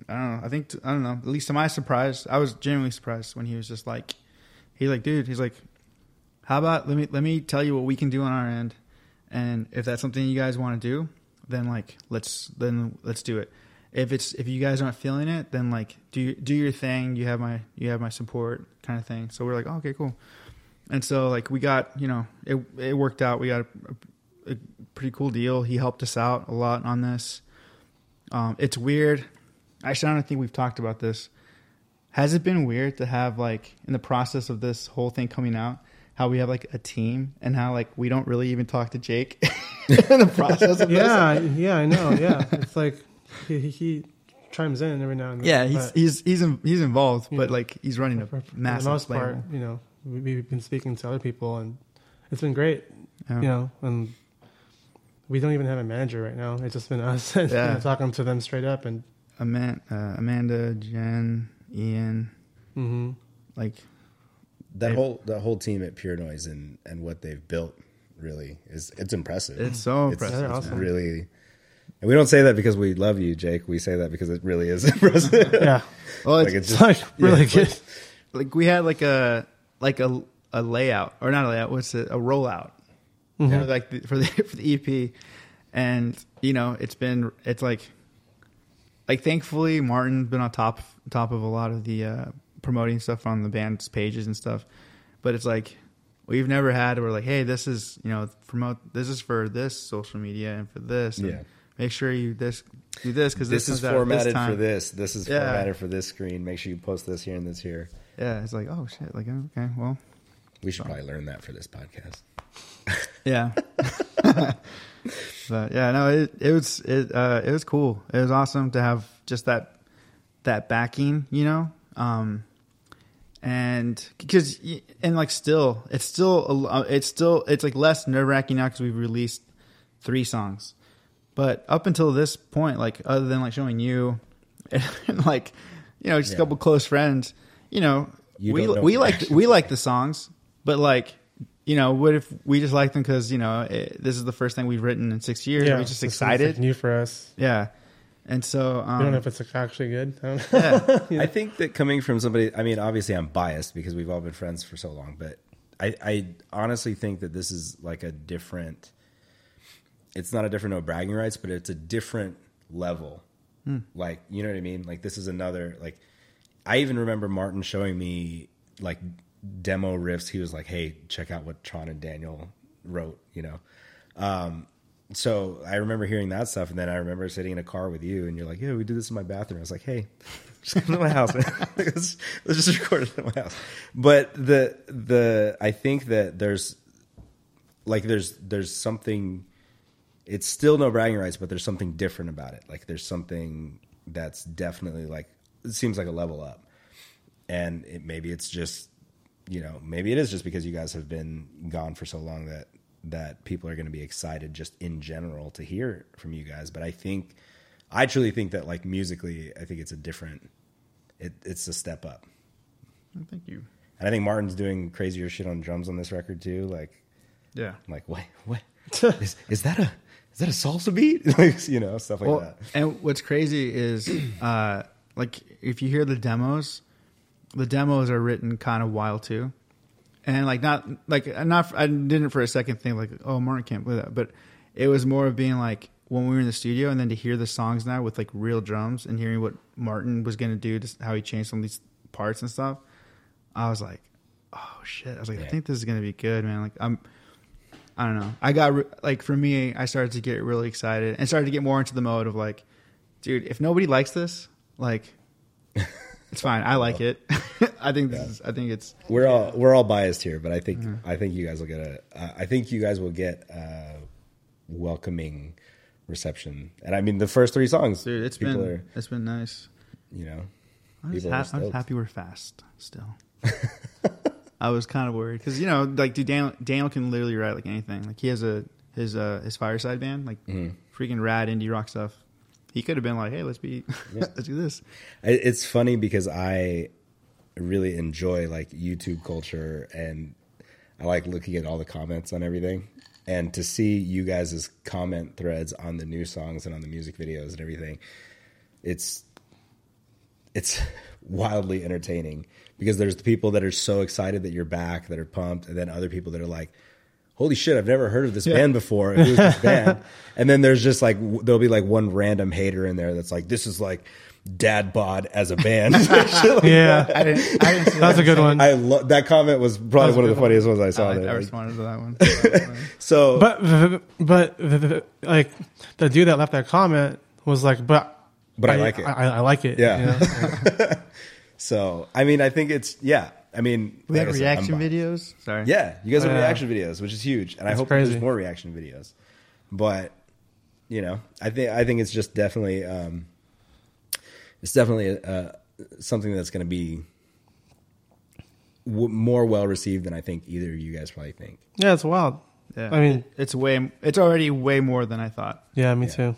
i don't know i think i don't know at least to my surprise i was genuinely surprised when he was just like he's like dude he's like how about let me let me tell you what we can do on our end. And if that's something you guys want to do then like let's then let's do it. If it's if you guys aren't feeling it then like do do your thing. You have my you have my support kind of thing. So we're like oh, okay cool. And so like we got you know it it worked out. We got a, a pretty cool deal. He helped us out a lot on this. Um it's weird. Actually i don't think we've talked about this. Has it been weird to have like in the process of this whole thing coming out, how we have like a team and how like we don't really even talk to Jake in the process of Yeah, this? yeah, I know. Yeah, it's like he, he, he chimes in every now and then. Yeah, he's he's he's in, he's involved, but like he's running a for, for massive the most part, you know, we, we've been speaking to other people, and it's been great. Yeah. You know, and we don't even have a manager right now. It's just been us and, Yeah. talking to them straight up, and Amanda, uh, Amanda, Jen, Ian, hmm like That whole that whole team at Pure Noise and and what they've built really is it's impressive. It's so impressive. They're it's awesome. really. And we don't say that because we love you, Jake. We say that because it really is impressive. yeah, well, like it's, it's it's just like really yeah, good. like we had like a like a a layout or not a layout. What's it? A rollout Mm-hmm. for like the, for the for the EP, and you know it's been it's like like thankfully Martin's been on top top of a lot of the uh, promoting stuff on the band's pages and stuff, but it's like we've never had we're like hey this is you know promote this is for this social media and for this and Yeah. make sure you this do this because this is out at formatted time. for this. This is Yeah. formatted for this screen. Make sure you post this here and this here. yeah it's like oh shit like okay well We should probably learn that for this podcast. Yeah. but yeah, no, it it was it uh it was cool. It was awesome to have just that that backing, you know. Um and because and like still it's still a lo- it's still it's like less nerve-wracking now cuz we've released 3 songs. But up until this point like other than like showing you and like you know just Yeah. a couple close friends, you know, You we know we like we like the songs, but like you know, what if we just like them because you know it, this is the first thing we've written in six years? Yeah, We're just excited. like, new for us. Yeah, and so um, We don't know if it's actually good. I don't know. I think that coming from somebody, I mean, obviously I'm biased because we've all been friends for so long, but I, I honestly think that this is like a different, it's not a different no bragging rights, but it's a different level. Like, you know what I mean? Like, this is another, like, I even remember Martin showing me like demo riffs. He was like, hey, check out what Tron and Daniel wrote, you know? Um, so I remember hearing that stuff, and then I remember sitting in a car with you, and you're like, "Yeah, we did this in my bathroom." I was like, "Hey, just come to my house. man. let's, let's just record it my house." But the the I think that there's like there's there's something. It's still no bragging rights, but there's something different about it. Like there's something that's definitely like it seems like a level up, and it, maybe it's just you know maybe it is just because you guys have been gone for so long that that people are going to be excited just in general to hear from you guys but i think i truly think that like musically i think it's a different it, it's a step up. Thank you. and i think martin's doing crazier shit on drums on this record too like Yeah. I'm like what what? Is, is that a is that a salsa beat? Like you know stuff like Well, that. and what's crazy is, uh, like if you hear the demos, the demos are written kind of wild too, and like not like not I didn't for a second think like oh Martin can't play that, but it was more of being like when we were in the studio and then to hear the songs now with like real drums and hearing what Martin was gonna do, just how he changed some of these parts and stuff. I was like, oh shit! I was like, I think this is gonna be good, man. Like I'm. I don't know. I got re- like for me, I started to get really excited and started to get more into the mode of like, dude, if nobody likes this, like, it's fine. I like it. I think this is. I think it's. we're all we're all biased here but i think i think you guys will get a uh, i think you guys will get a welcoming reception and i mean the first three songs Dude, it's been are it's been nice. you know I'm just, ha- I'm just happy we're fast still. I was kind of worried because you know, like, dude, Daniel, Daniel can literally write like anything. Like, he has a his uh his fireside band, like Mm-hmm. freaking rad indie rock stuff. He could have been like, hey, let's be, let's do this. It's funny because I really enjoy like YouTube culture and I like looking at all the comments on everything. And to see you guys' comment threads on the new songs and on the music videos and everything, it's it's wildly entertaining because there's the people that are so excited that you're back, that are pumped, and then other people that are like, "Holy shit, I've never heard of this band before." Who's this band? And then there's just like there'll be like one random hater in there that's like, "This is like dad bod as a band." Like yeah, I didn't. I didn't see that's a good one. I lo- that comment was probably That's a one of the good one. funniest ones I saw. I, there. I Like, responded to that one. so, But but like the dude that left that comment was like, but But I like it. I, I like it. Yeah. you know? So I mean, I think it's yeah. I mean, We like have I said, reaction videos. Sorry. Yeah, you guys have Yeah. reaction videos, which is huge, and I hope crazy. there's more reaction videos. But you know, I think I think it's just definitely um, it's definitely uh, something that's going to be w- more well received than I think either of you guys probably think. Yeah, it's wild. Yeah. I mean, it's way. It's already way more than I thought. yeah, me too.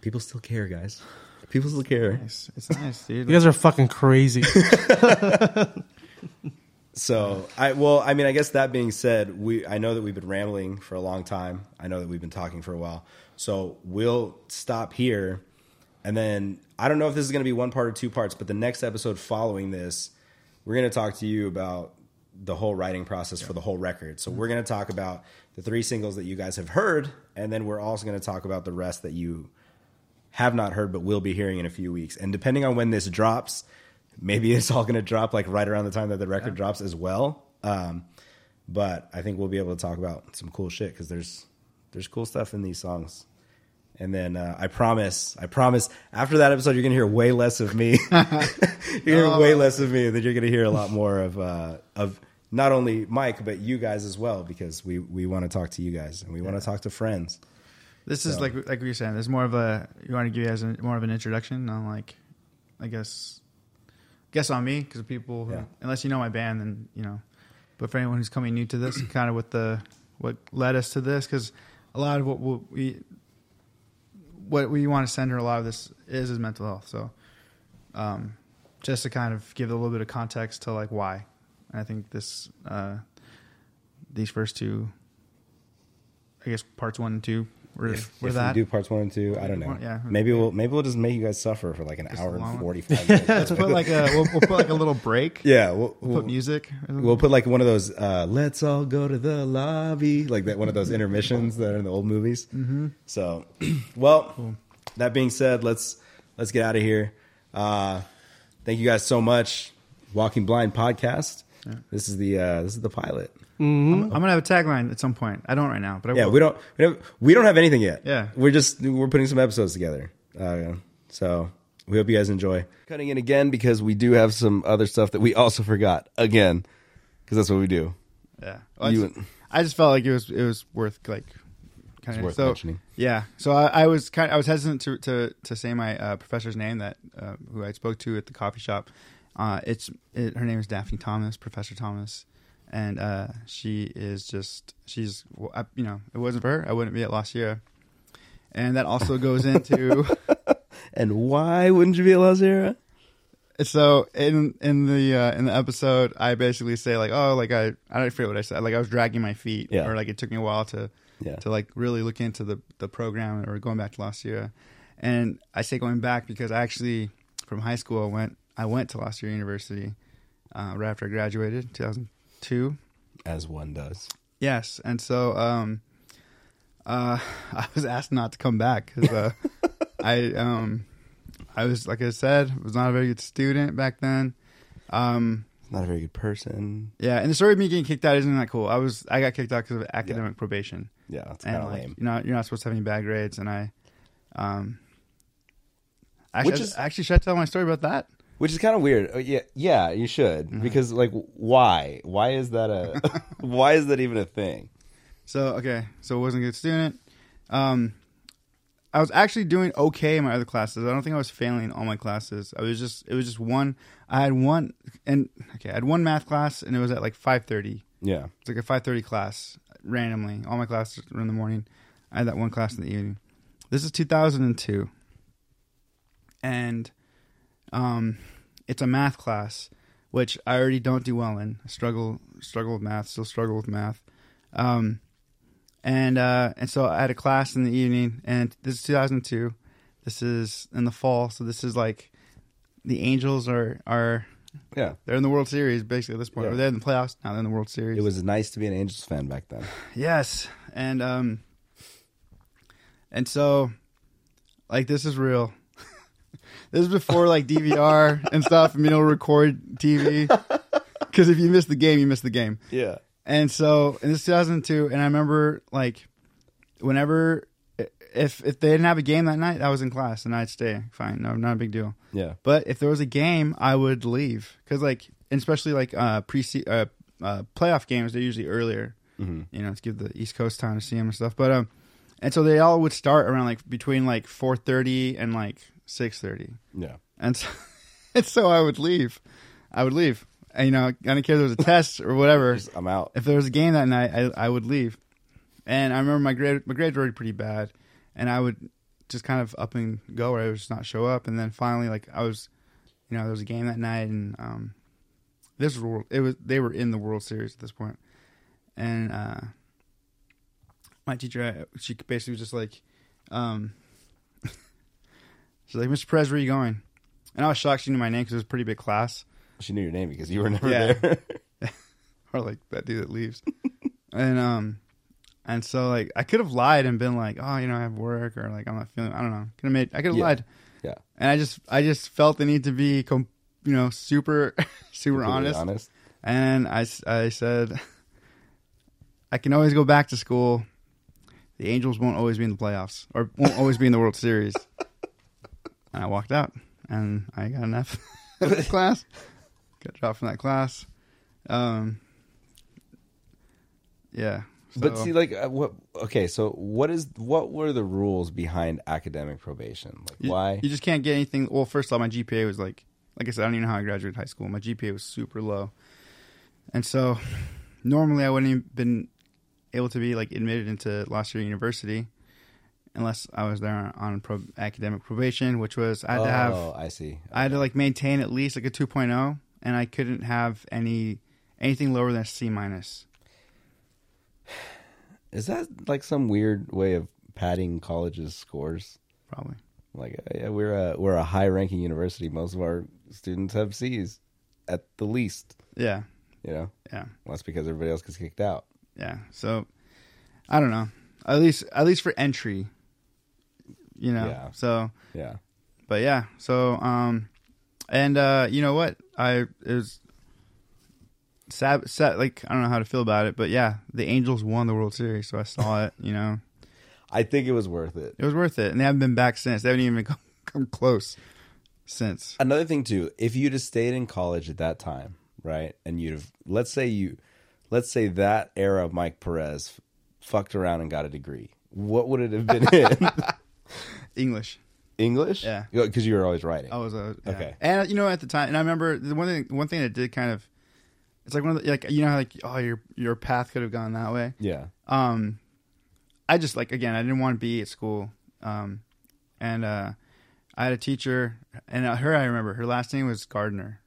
People still care, guys. People still care. It's, it's nice, dude. You guys are fucking crazy. So I well, I mean, I guess that being said, we I know that we've been rambling for a long time. I know that we've been talking for a while. So we'll stop here, and then I don't know if this is going to be one part or two parts, but the next episode following this, we're going to talk to you about the whole writing process for the whole record. So we're going to talk about the three singles that you guys have heard, and then we're also going to talk about the rest that you have not heard but will be hearing in a few weeks. And depending on when this drops, maybe it's all going to drop like right around the time that the record drops as well. Um, but I think we'll be able to talk about some cool shit because there's there's cool stuff in these songs. And then uh, I promise, I promise, after that episode, you're gonna hear way less of me. you're gonna hear way less of me. Then you're gonna hear a lot more of uh, of not only Mike but you guys as well because we we want to talk to you guys and we want to talk to friends. This is like like we were saying. There's more of a you want to give you guys a, more of an introduction on like, I guess, guess on me because people who, Yeah. unless you know my band, then you know. But for anyone who's coming new to this, kind of what the what led us to this, because a lot of what we'll- what we want to center a lot of this is is mental health. So, um, just to kind of give a little bit of context to like why, and I think this uh, these first two, I guess parts one and two were If, were if that. we do parts one and two, I don't know. Yeah. maybe we'll maybe we'll just make you guys suffer for like an Just hour and forty five. minutes. Let's put like a we'll, we'll put like a little break. yeah, we'll, We'll we'll, put music. we'll put like one of those uh, "Let's all go to the lobby" like that one of those intermissions that are in the old movies. Mm-hmm. So, well, that being said, let's let's get out of here. Uh, thank you guys so much. Walking Blind podcast. This is the uh, this is the pilot. I'm, I'm gonna have a tagline at some point. I don't right now, but I Yeah, will. we don't we don't, we don't have anything yet. Yeah. we're just we're putting some episodes together. Uh, so we hope you guys enjoy. Cutting in again because we do have some other stuff that we also forgot again because that's what we do. Yeah, Well, You I just- and- I just felt like it was it was worth like kind of worth so, mentioning. Yeah, so I, I was kind of, I was hesitant to to, to say my uh, professor's name that uh, who I spoke to at the coffee shop. Uh, it's it, her name is Daphne Thomas, Professor Thomas, and uh, she is just she's well, I, you know it wasn't for her I wouldn't be at La Sierra, and that also goes into. And why wouldn't you be a La Sierra? So in in the uh, in the episode, I basically say like, oh, like I I don't forget what I said. Like I was dragging my feet, Yeah. or like it took me a while to Yeah. to like really look into the the program or going back to La Sierra. And I say going back because I actually from high school I went I went to La Sierra University uh, right after I graduated, 2002. As one does. Yes, and so um, uh, I was asked not to come back because uh, I um, I was like I said was not a very good student back then. Um, Not a very good person. yeah, and the story of me getting kicked out isn't that cool. I was I got kicked out because of academic probation, Yeah, that's kind of like lame. you're not you're not supposed to have any bad grades, and I um. Actually, Which is- actually, should I tell my story about that? Which is kind of weird. Uh, Yeah, yeah, you should Mm-hmm. because like, why? Why is that a? why is that even a thing? So okay, so I wasn't a good student. Um, I was actually doing okay in my other classes. I don't think I was failing all my classes. I was just it was just one. I had one and okay, I had one math class and it was at like five thirty. Yeah, It's like a five thirty class randomly. All my classes were in the morning. I had that one class in the evening. This is two thousand and two, and um, it's a math class, which I already don't do well in. I struggle struggle with math. Still struggle with math. Um, and uh, and so I had a class in the evening, and this is 2002. This is in the fall, so this is like the Angels are are yeah. they're in the World Series basically at this point. Yeah. Or they're in the playoffs now. They're in the World Series. It was nice to be an Angels fan back then. yes, and um, and so like this is real. This is before like DVR and stuff, and you know record TV. Because if you miss the game, you miss the game. Yeah, And so, and this is 2002, and I remember like, whenever if if they didn't have a game that night, I was in class and I'd stay. Fine, no, not a big deal. Yeah. But if there was a game, I would leave because like, and especially like uh pre uh, uh playoff games, they're usually earlier. You know, to give the East Coast time to see them and stuff. But um, and so they all would start around like between like four thirty and like six thirty, Yeah. and so, and so I would leave. I would leave. And, you know, I didn't care if there was a test or whatever. Just- I'm out. If there was a game that night, I, I would leave. And I remember my grade my grades were already pretty bad, and I would just kind of up and go, or I would just not show up. And then finally, like I was, you know, there was a game that night, and um, this was world, it was they were in the World Series at this point, and uh, my teacher, uh, she basically was just like, um, she's like, Mr. Perez, where are you going? And I was shocked she knew my name because it was a pretty big class. She knew your name because you were never Yeah. there. or like that dude that leaves. and um and so like I could have lied and been like, oh, you know, I have work or like I'm not feeling. I don't know. Could have made. I could have Yeah. lied. yeah. And I just I just felt the need to be, com- you know, super super honest. honest. And I I said, I can always go back to school. The Angels won't always be in the playoffs or won't always be in the World Series. And I walked out, and I got an F in class. Got dropped from that class. Um, yeah. But see, like, uh, what? Okay, so what is what were the rules behind academic probation? Like, You- why? You just can't get anything. Well, first of all, my GPA was like, like I said, I don't even know how I graduated high school. My GPA was super low, and so normally I wouldn't have been able to be like admitted into La Sierra University unless I was there on pro- academic probation, which was I had to have Oh, I see. I had to like maintain at least like a 2.0, and I couldn't have any anything lower than a C minus. Is that like some weird way of padding colleges' scores? Probably. Like, uh, yeah, we're a we're a high ranking university. Most of our students have C's, at the least. Yeah. You know, Yeah. well, that's because everybody else gets kicked out. Yeah. So I don't know. At least at least for entry. You know. Yeah. So Yeah. but yeah. So um and uh you know what? I it was sad, sad like I don't know how to feel about it, but yeah, the Angels won the World Series, so I saw it, you know. I think it was worth it. It was worth it. And they haven't been back since. They haven't even come, come close since. Another thing too, if you'd have stayed in college at that time, right, and you'd have, let's say you, let's say that era of Mike Perez fucked around and got a degree, what would it have been in English. English? Yeah. because you were always writing. I was a yeah. Okay. and you know at the time, and I remember the one thing. One thing that did kind of, it's like one of the like you know how like oh your your path could have gone that way. yeah, Um, I just like again I didn't want to be at school. Um, and uh, I had a teacher, and uh, her I remember her last name was Gardner,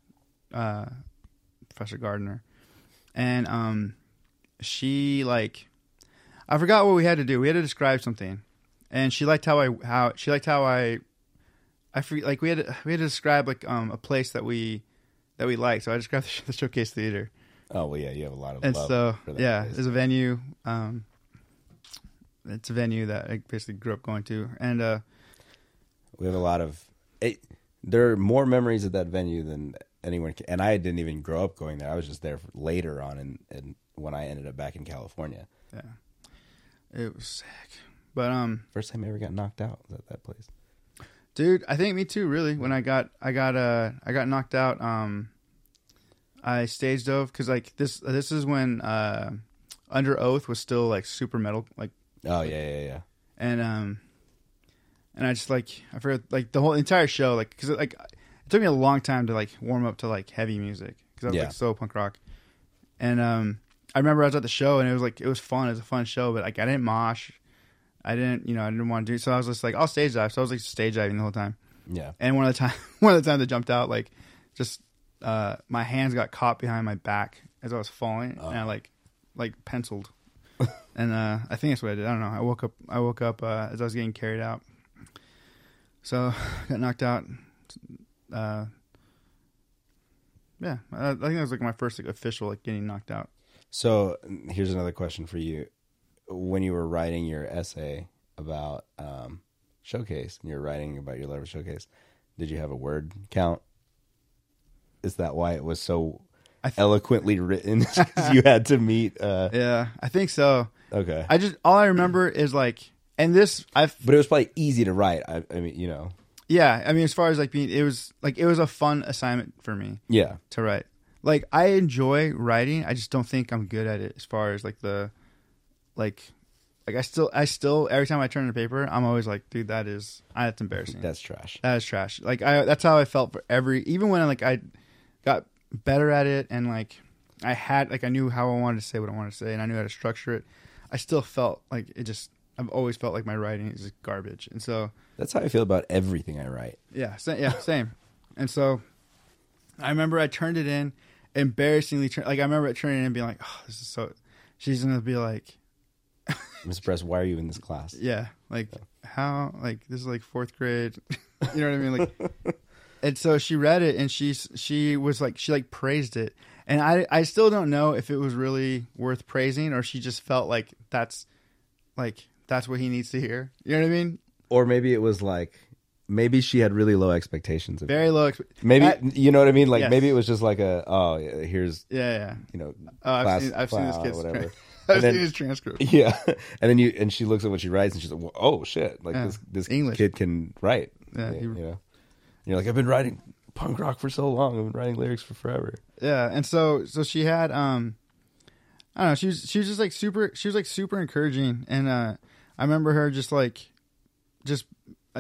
uh, Professor Gardner, and um, she like, I forgot what we had to do. We had to describe something, and she liked how I how she liked how I, I forget like we had to, we had to describe like um a place that we that we liked. So I described the, the Showcase Theater, oh well, yeah, you have a lot of and love so for that yeah, place. there's a venue. Um, it's a venue that I basically grew up going to, and uh, we have a lot of. It, there are more memories at that venue than anyone can, and I didn't even grow up going there. I was just there for, later on, and when I ended up back in California, yeah, it was sick. But um, first time I ever got knocked out was at that place. dude, I think me too. Really, when I got I got uh I got knocked out. Um, I stage dove because like this this is when uh, Underoath was still like super metal like Oh yeah, yeah, yeah. and um and I just like I forgot like the whole entire show like because like it took me a long time to like warm up to like heavy music because I was Yeah. like so punk rock and um I remember I was at the show and it was like it was fun it was a fun show but like I didn't mosh I didn't you know I didn't want to do so I was just like I'll stage dive. So I was like stage diving the whole time. Yeah. and one of the time one of the times I jumped out like just uh my hands got caught behind my back as I was falling and I like like penciled. And uh I think that's what I did. I don't know. I woke up I woke up uh, as I was getting carried out. So got knocked out. Uh yeah. I, I think that was like my first like official like getting knocked out. So here's another question for you: When you were writing your essay about um, showcase, and you're writing about your letter showcase, did you have a word count? Is that why it was so I th- eloquently written? 'Cause you had to meet. Uh, yeah I think so okay. I just all I remember is like and this I've But it was probably easy to write. I, I mean, you know. yeah. I mean, as far as like being, it was like it was a fun assignment for me Yeah. to write. Like I enjoy writing. I just don't think I'm good at it as far as like the like like I still I still every time I turn the paper, I'm always like, dude, that is that's embarrassing. That's trash. that is trash. Like I that's how I felt for every even when like I got better at it and like I had like I knew how I wanted to say what I wanted to say and I knew how to structure it. I still felt like it just I've always felt like my writing is garbage. And so That's how I feel about everything I write. yeah, sa- yeah, same. And so I remember I turned it in, embarrassingly turn like I remember I turning in and being like, oh, this is so. She's gonna be like, I'm surprised. Why are you in this class? yeah, like how, like this is like fourth grade. you know what I mean? Like, and so she read it and she she was like she like praised it, and I I still don't know if it was really worth praising or she just felt like that's like that's what he needs to hear. You know what I mean? Or maybe it was like, maybe she had really low expectations of Very low. Expe- Maybe That- you know what I mean. Like Yes. maybe it was just like a oh yeah, here's yeah, yeah. you know Oh, I've class seen I've seen this kid's whatever. I've then- seen his transcript. Yeah, and then you and she looks at what she writes and she's like, well, "Oh shit! Like Yeah. this this English. kid can write." Yeah, you he- know. And you're like, "I've been writing punk rock for so long. I've been writing lyrics for forever." Yeah, and so so she had um I don't know, she was she was just like super she was like super encouraging and uh I remember her just like just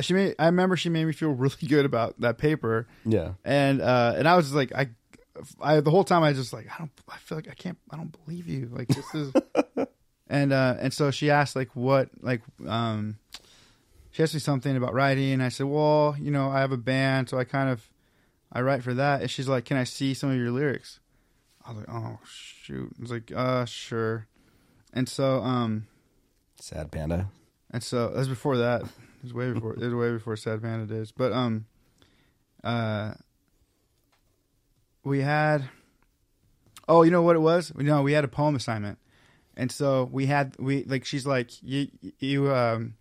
she made I remember she made me feel really good about that paper Yeah, and uh and I was just like I I the whole time I just like I don't I feel like I can't I don't believe you like this is and uh and so she asked like what like um she asked me something about writing and I said well you know I have a band so I kind of I write for that and she's like can I see some of your lyrics I was like oh shoot I was like uh sure and so um sad panda. and so that was before that. It was way before. It was way before Sad Panda days. But um, uh, we had. Oh, you know what it was? No, we had a poem assignment, and so we had we like she's like you you um.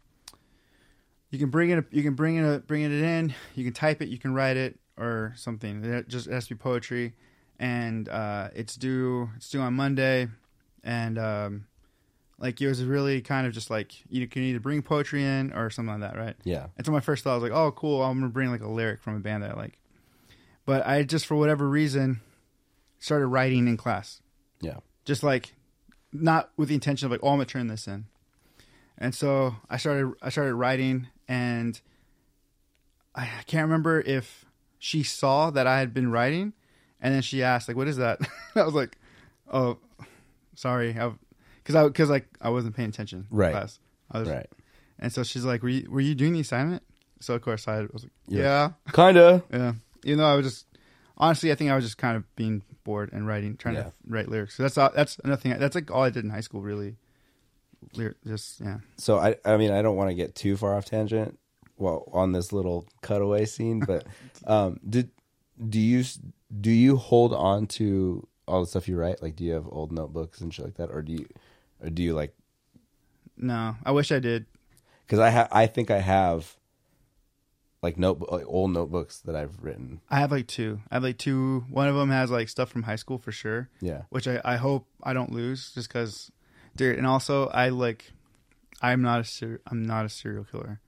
You can bring it. You can bring it. Bring it in. You can type it. You can write it or something. It just it has to be poetry, and uh, it's due. It's due on Monday, and um, like it was really kind of just like you can either bring poetry in or something like that, right? Yeah, And so my first thought was like, oh, cool, I'm gonna bring like a lyric from a band that I like. But I just for whatever reason started writing in class, yeah. just like not with the intention of like, oh, I'm gonna turn this in. And so I started I started writing, and I can't remember if she saw that I had been writing, and then she asked like, "What is that?" I was like, "Oh, sorry," because I because like I wasn't paying attention. in Right. Class. I was, Right. And so she's like, "Were you were you doing the assignment?" So of course I was like, Yeah. "Yeah, Kinda. yeah." Even though I was just honestly, I think I was just kind of being bored and writing, trying Yeah. to write lyrics. So that's all, that's another thing. That's like all I did in high school, really. Lyr- just yeah. So I, I mean, I don't want to get too far off tangent. Well, on this little cutaway scene, but um, did do you do you hold on to all the stuff you write? Like, do you have old notebooks and shit like that, or do you, or do you like? No, I wish I did. Because I ha- I think I have like notebook, like old notebooks that I've written. I have like two. I have like two. One of them has like stuff from high school for sure. Yeah. Which I, I hope I don't lose just because, dude. And also I like, I'm not a ser- I'm not a serial killer.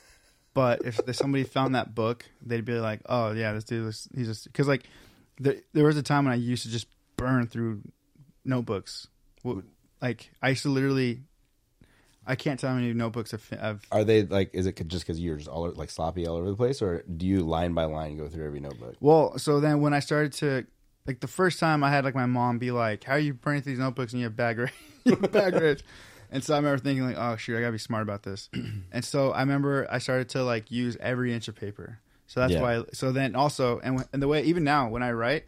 but if, if somebody found that book, they'd be like, oh yeah, this dude was he's just because like there there was a time when I used to just burn through notebooks. Like I used to literally. I can't tell how many notebooks I've, I've Are they like? Is it just because you're just all like sloppy all over the place, or do you line by line go through every notebook? Well, so then when I started to like the first time I had like my mom be like, "How are you through these notebooks and you have bad grades?" you have bad grades. And so I remember thinking like, "Oh shoot, I gotta be smart about this." and so I remember I started to like use every inch of paper. So that's Yeah. why. So then also, and and the way even now when I write,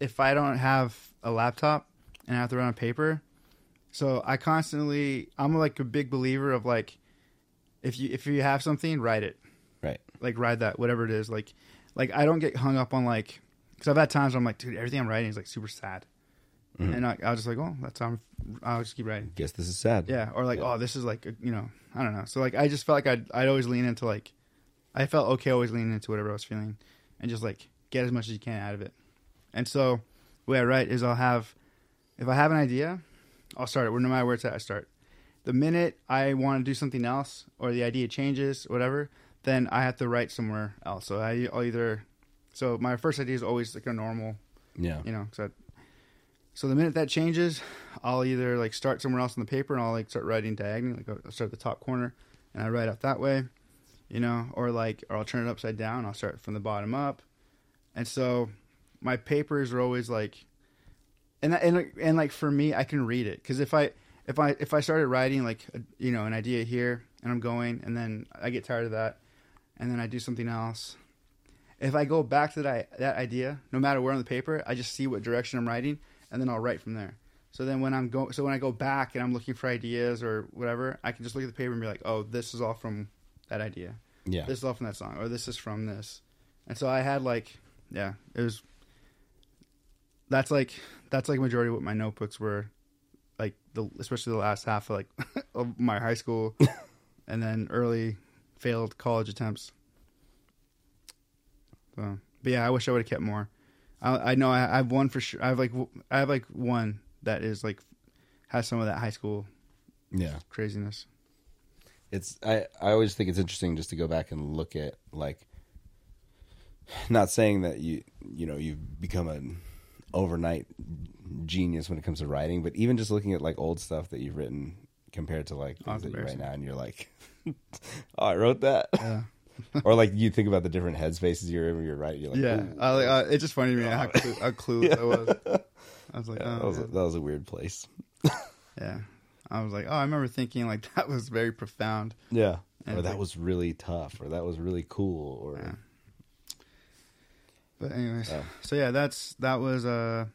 if I don't have a laptop and I have to write on paper, so I constantly I'm like a big believer of like, if you if you have something, write it. Right. like ride that whatever it is. Like like i don't get hung up on like because i've had times where i'm like dude everything i'm writing is like super sad. Mm-hmm. And I, i was just like oh that's how I'm, i'll just keep writing. Guess this is sad. yeah or like oh this is like a, you know i don't know. So like i just felt like i'd, I'd always lean into like i felt okay always leaning into whatever i was feeling and just like get as much as you can out of it. And so the way i write is i'll have if i have an idea i'll start it no matter where it's at i start the minute I want to do something else or the idea changes, whatever, then I have to write somewhere else. So I, I'll either. So my first idea is always like a normal, Yeah. you know. So, so the minute that changes, I'll either like start somewhere else on the paper and I'll like start writing diagonally, like I'll start at the top corner and I write out that way, you know, or like or I'll turn it upside down. I'll start from the bottom up, and so my papers are always like, and and like- and like for me, I can read it because if I if I if I started writing like a, you know an idea here and I'm going and then I get tired of that, and then I do something else. If I go back to that that idea, no matter where on the paper, I just see what direction I'm writing, and then I'll write from there. So then when I'm go, so when I go back and I'm looking for ideas or whatever, I can just look at the paper and be like, oh, this is all from that idea. Yeah. This is all from that song, or this is from this. And so I had like, yeah, it was. That's like that's like majority of what my notebooks were, like the especially the last half of like of my high school, and then early failed college attempts. So, but yeah, I wish I would have kept more. I, I know I, I have one for sure. I have like I have like one that is like has some of that high school Yeah. craziness. it's I, I always think it's interesting just to go back and look at like not saying that you you know you've become an overnight genius when it comes to writing but even just looking at like old stuff that you've written compared to like Oh, things that you write now and you're like oh I wrote that. Or like you think about the different headspaces you're in you're writing you're like Yeah, I, like, uh, it's just funny to me how, clue, how clueless I was. I was like, yeah, oh, that, was a, that was a weird place. Yeah. I was like, oh, I remember thinking like that was very profound. yeah. And or that like- was really tough or that was really cool or Yeah. But anyways, Yeah. so yeah, that's that was uh,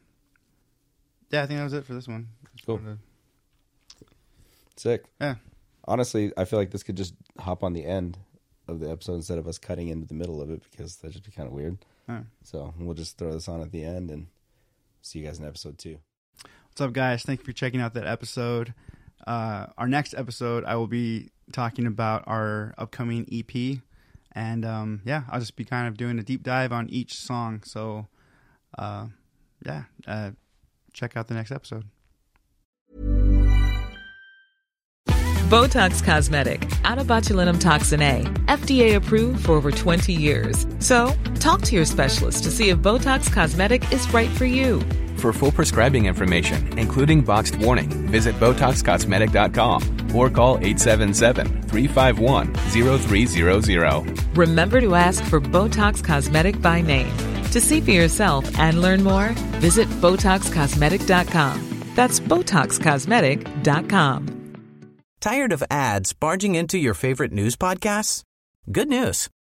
yeah, I think that was it for this one. Cool. wanted sick yeah, honestly, I feel like this could just hop on the end of the episode instead of us cutting into the middle of it because that'd just be kind of weird. Alright. So we'll just throw this on at the end and see you guys in episode two. What's up, guys? Thank you for checking out that episode. Uh, our next episode, I will be talking about our upcoming EP, and um, yeah, I'll just be kind of doing a deep dive on each song. So, uh, yeah, uh, check out the next episode. Botox Cosmetic, onabotulinumtoxinA, FDA approved for over 20 years. So, talk to your specialist to see if Botox Cosmetic is right for you. For full prescribing information, including boxed warning, visit BotoxCosmetic.com or call 877-351-0300. Remember to ask for Botox Cosmetic by name. To see for yourself and learn more, visit BotoxCosmetic.com. That's BotoxCosmetic.com. Tired of ads barging into your favorite news podcasts? Good news.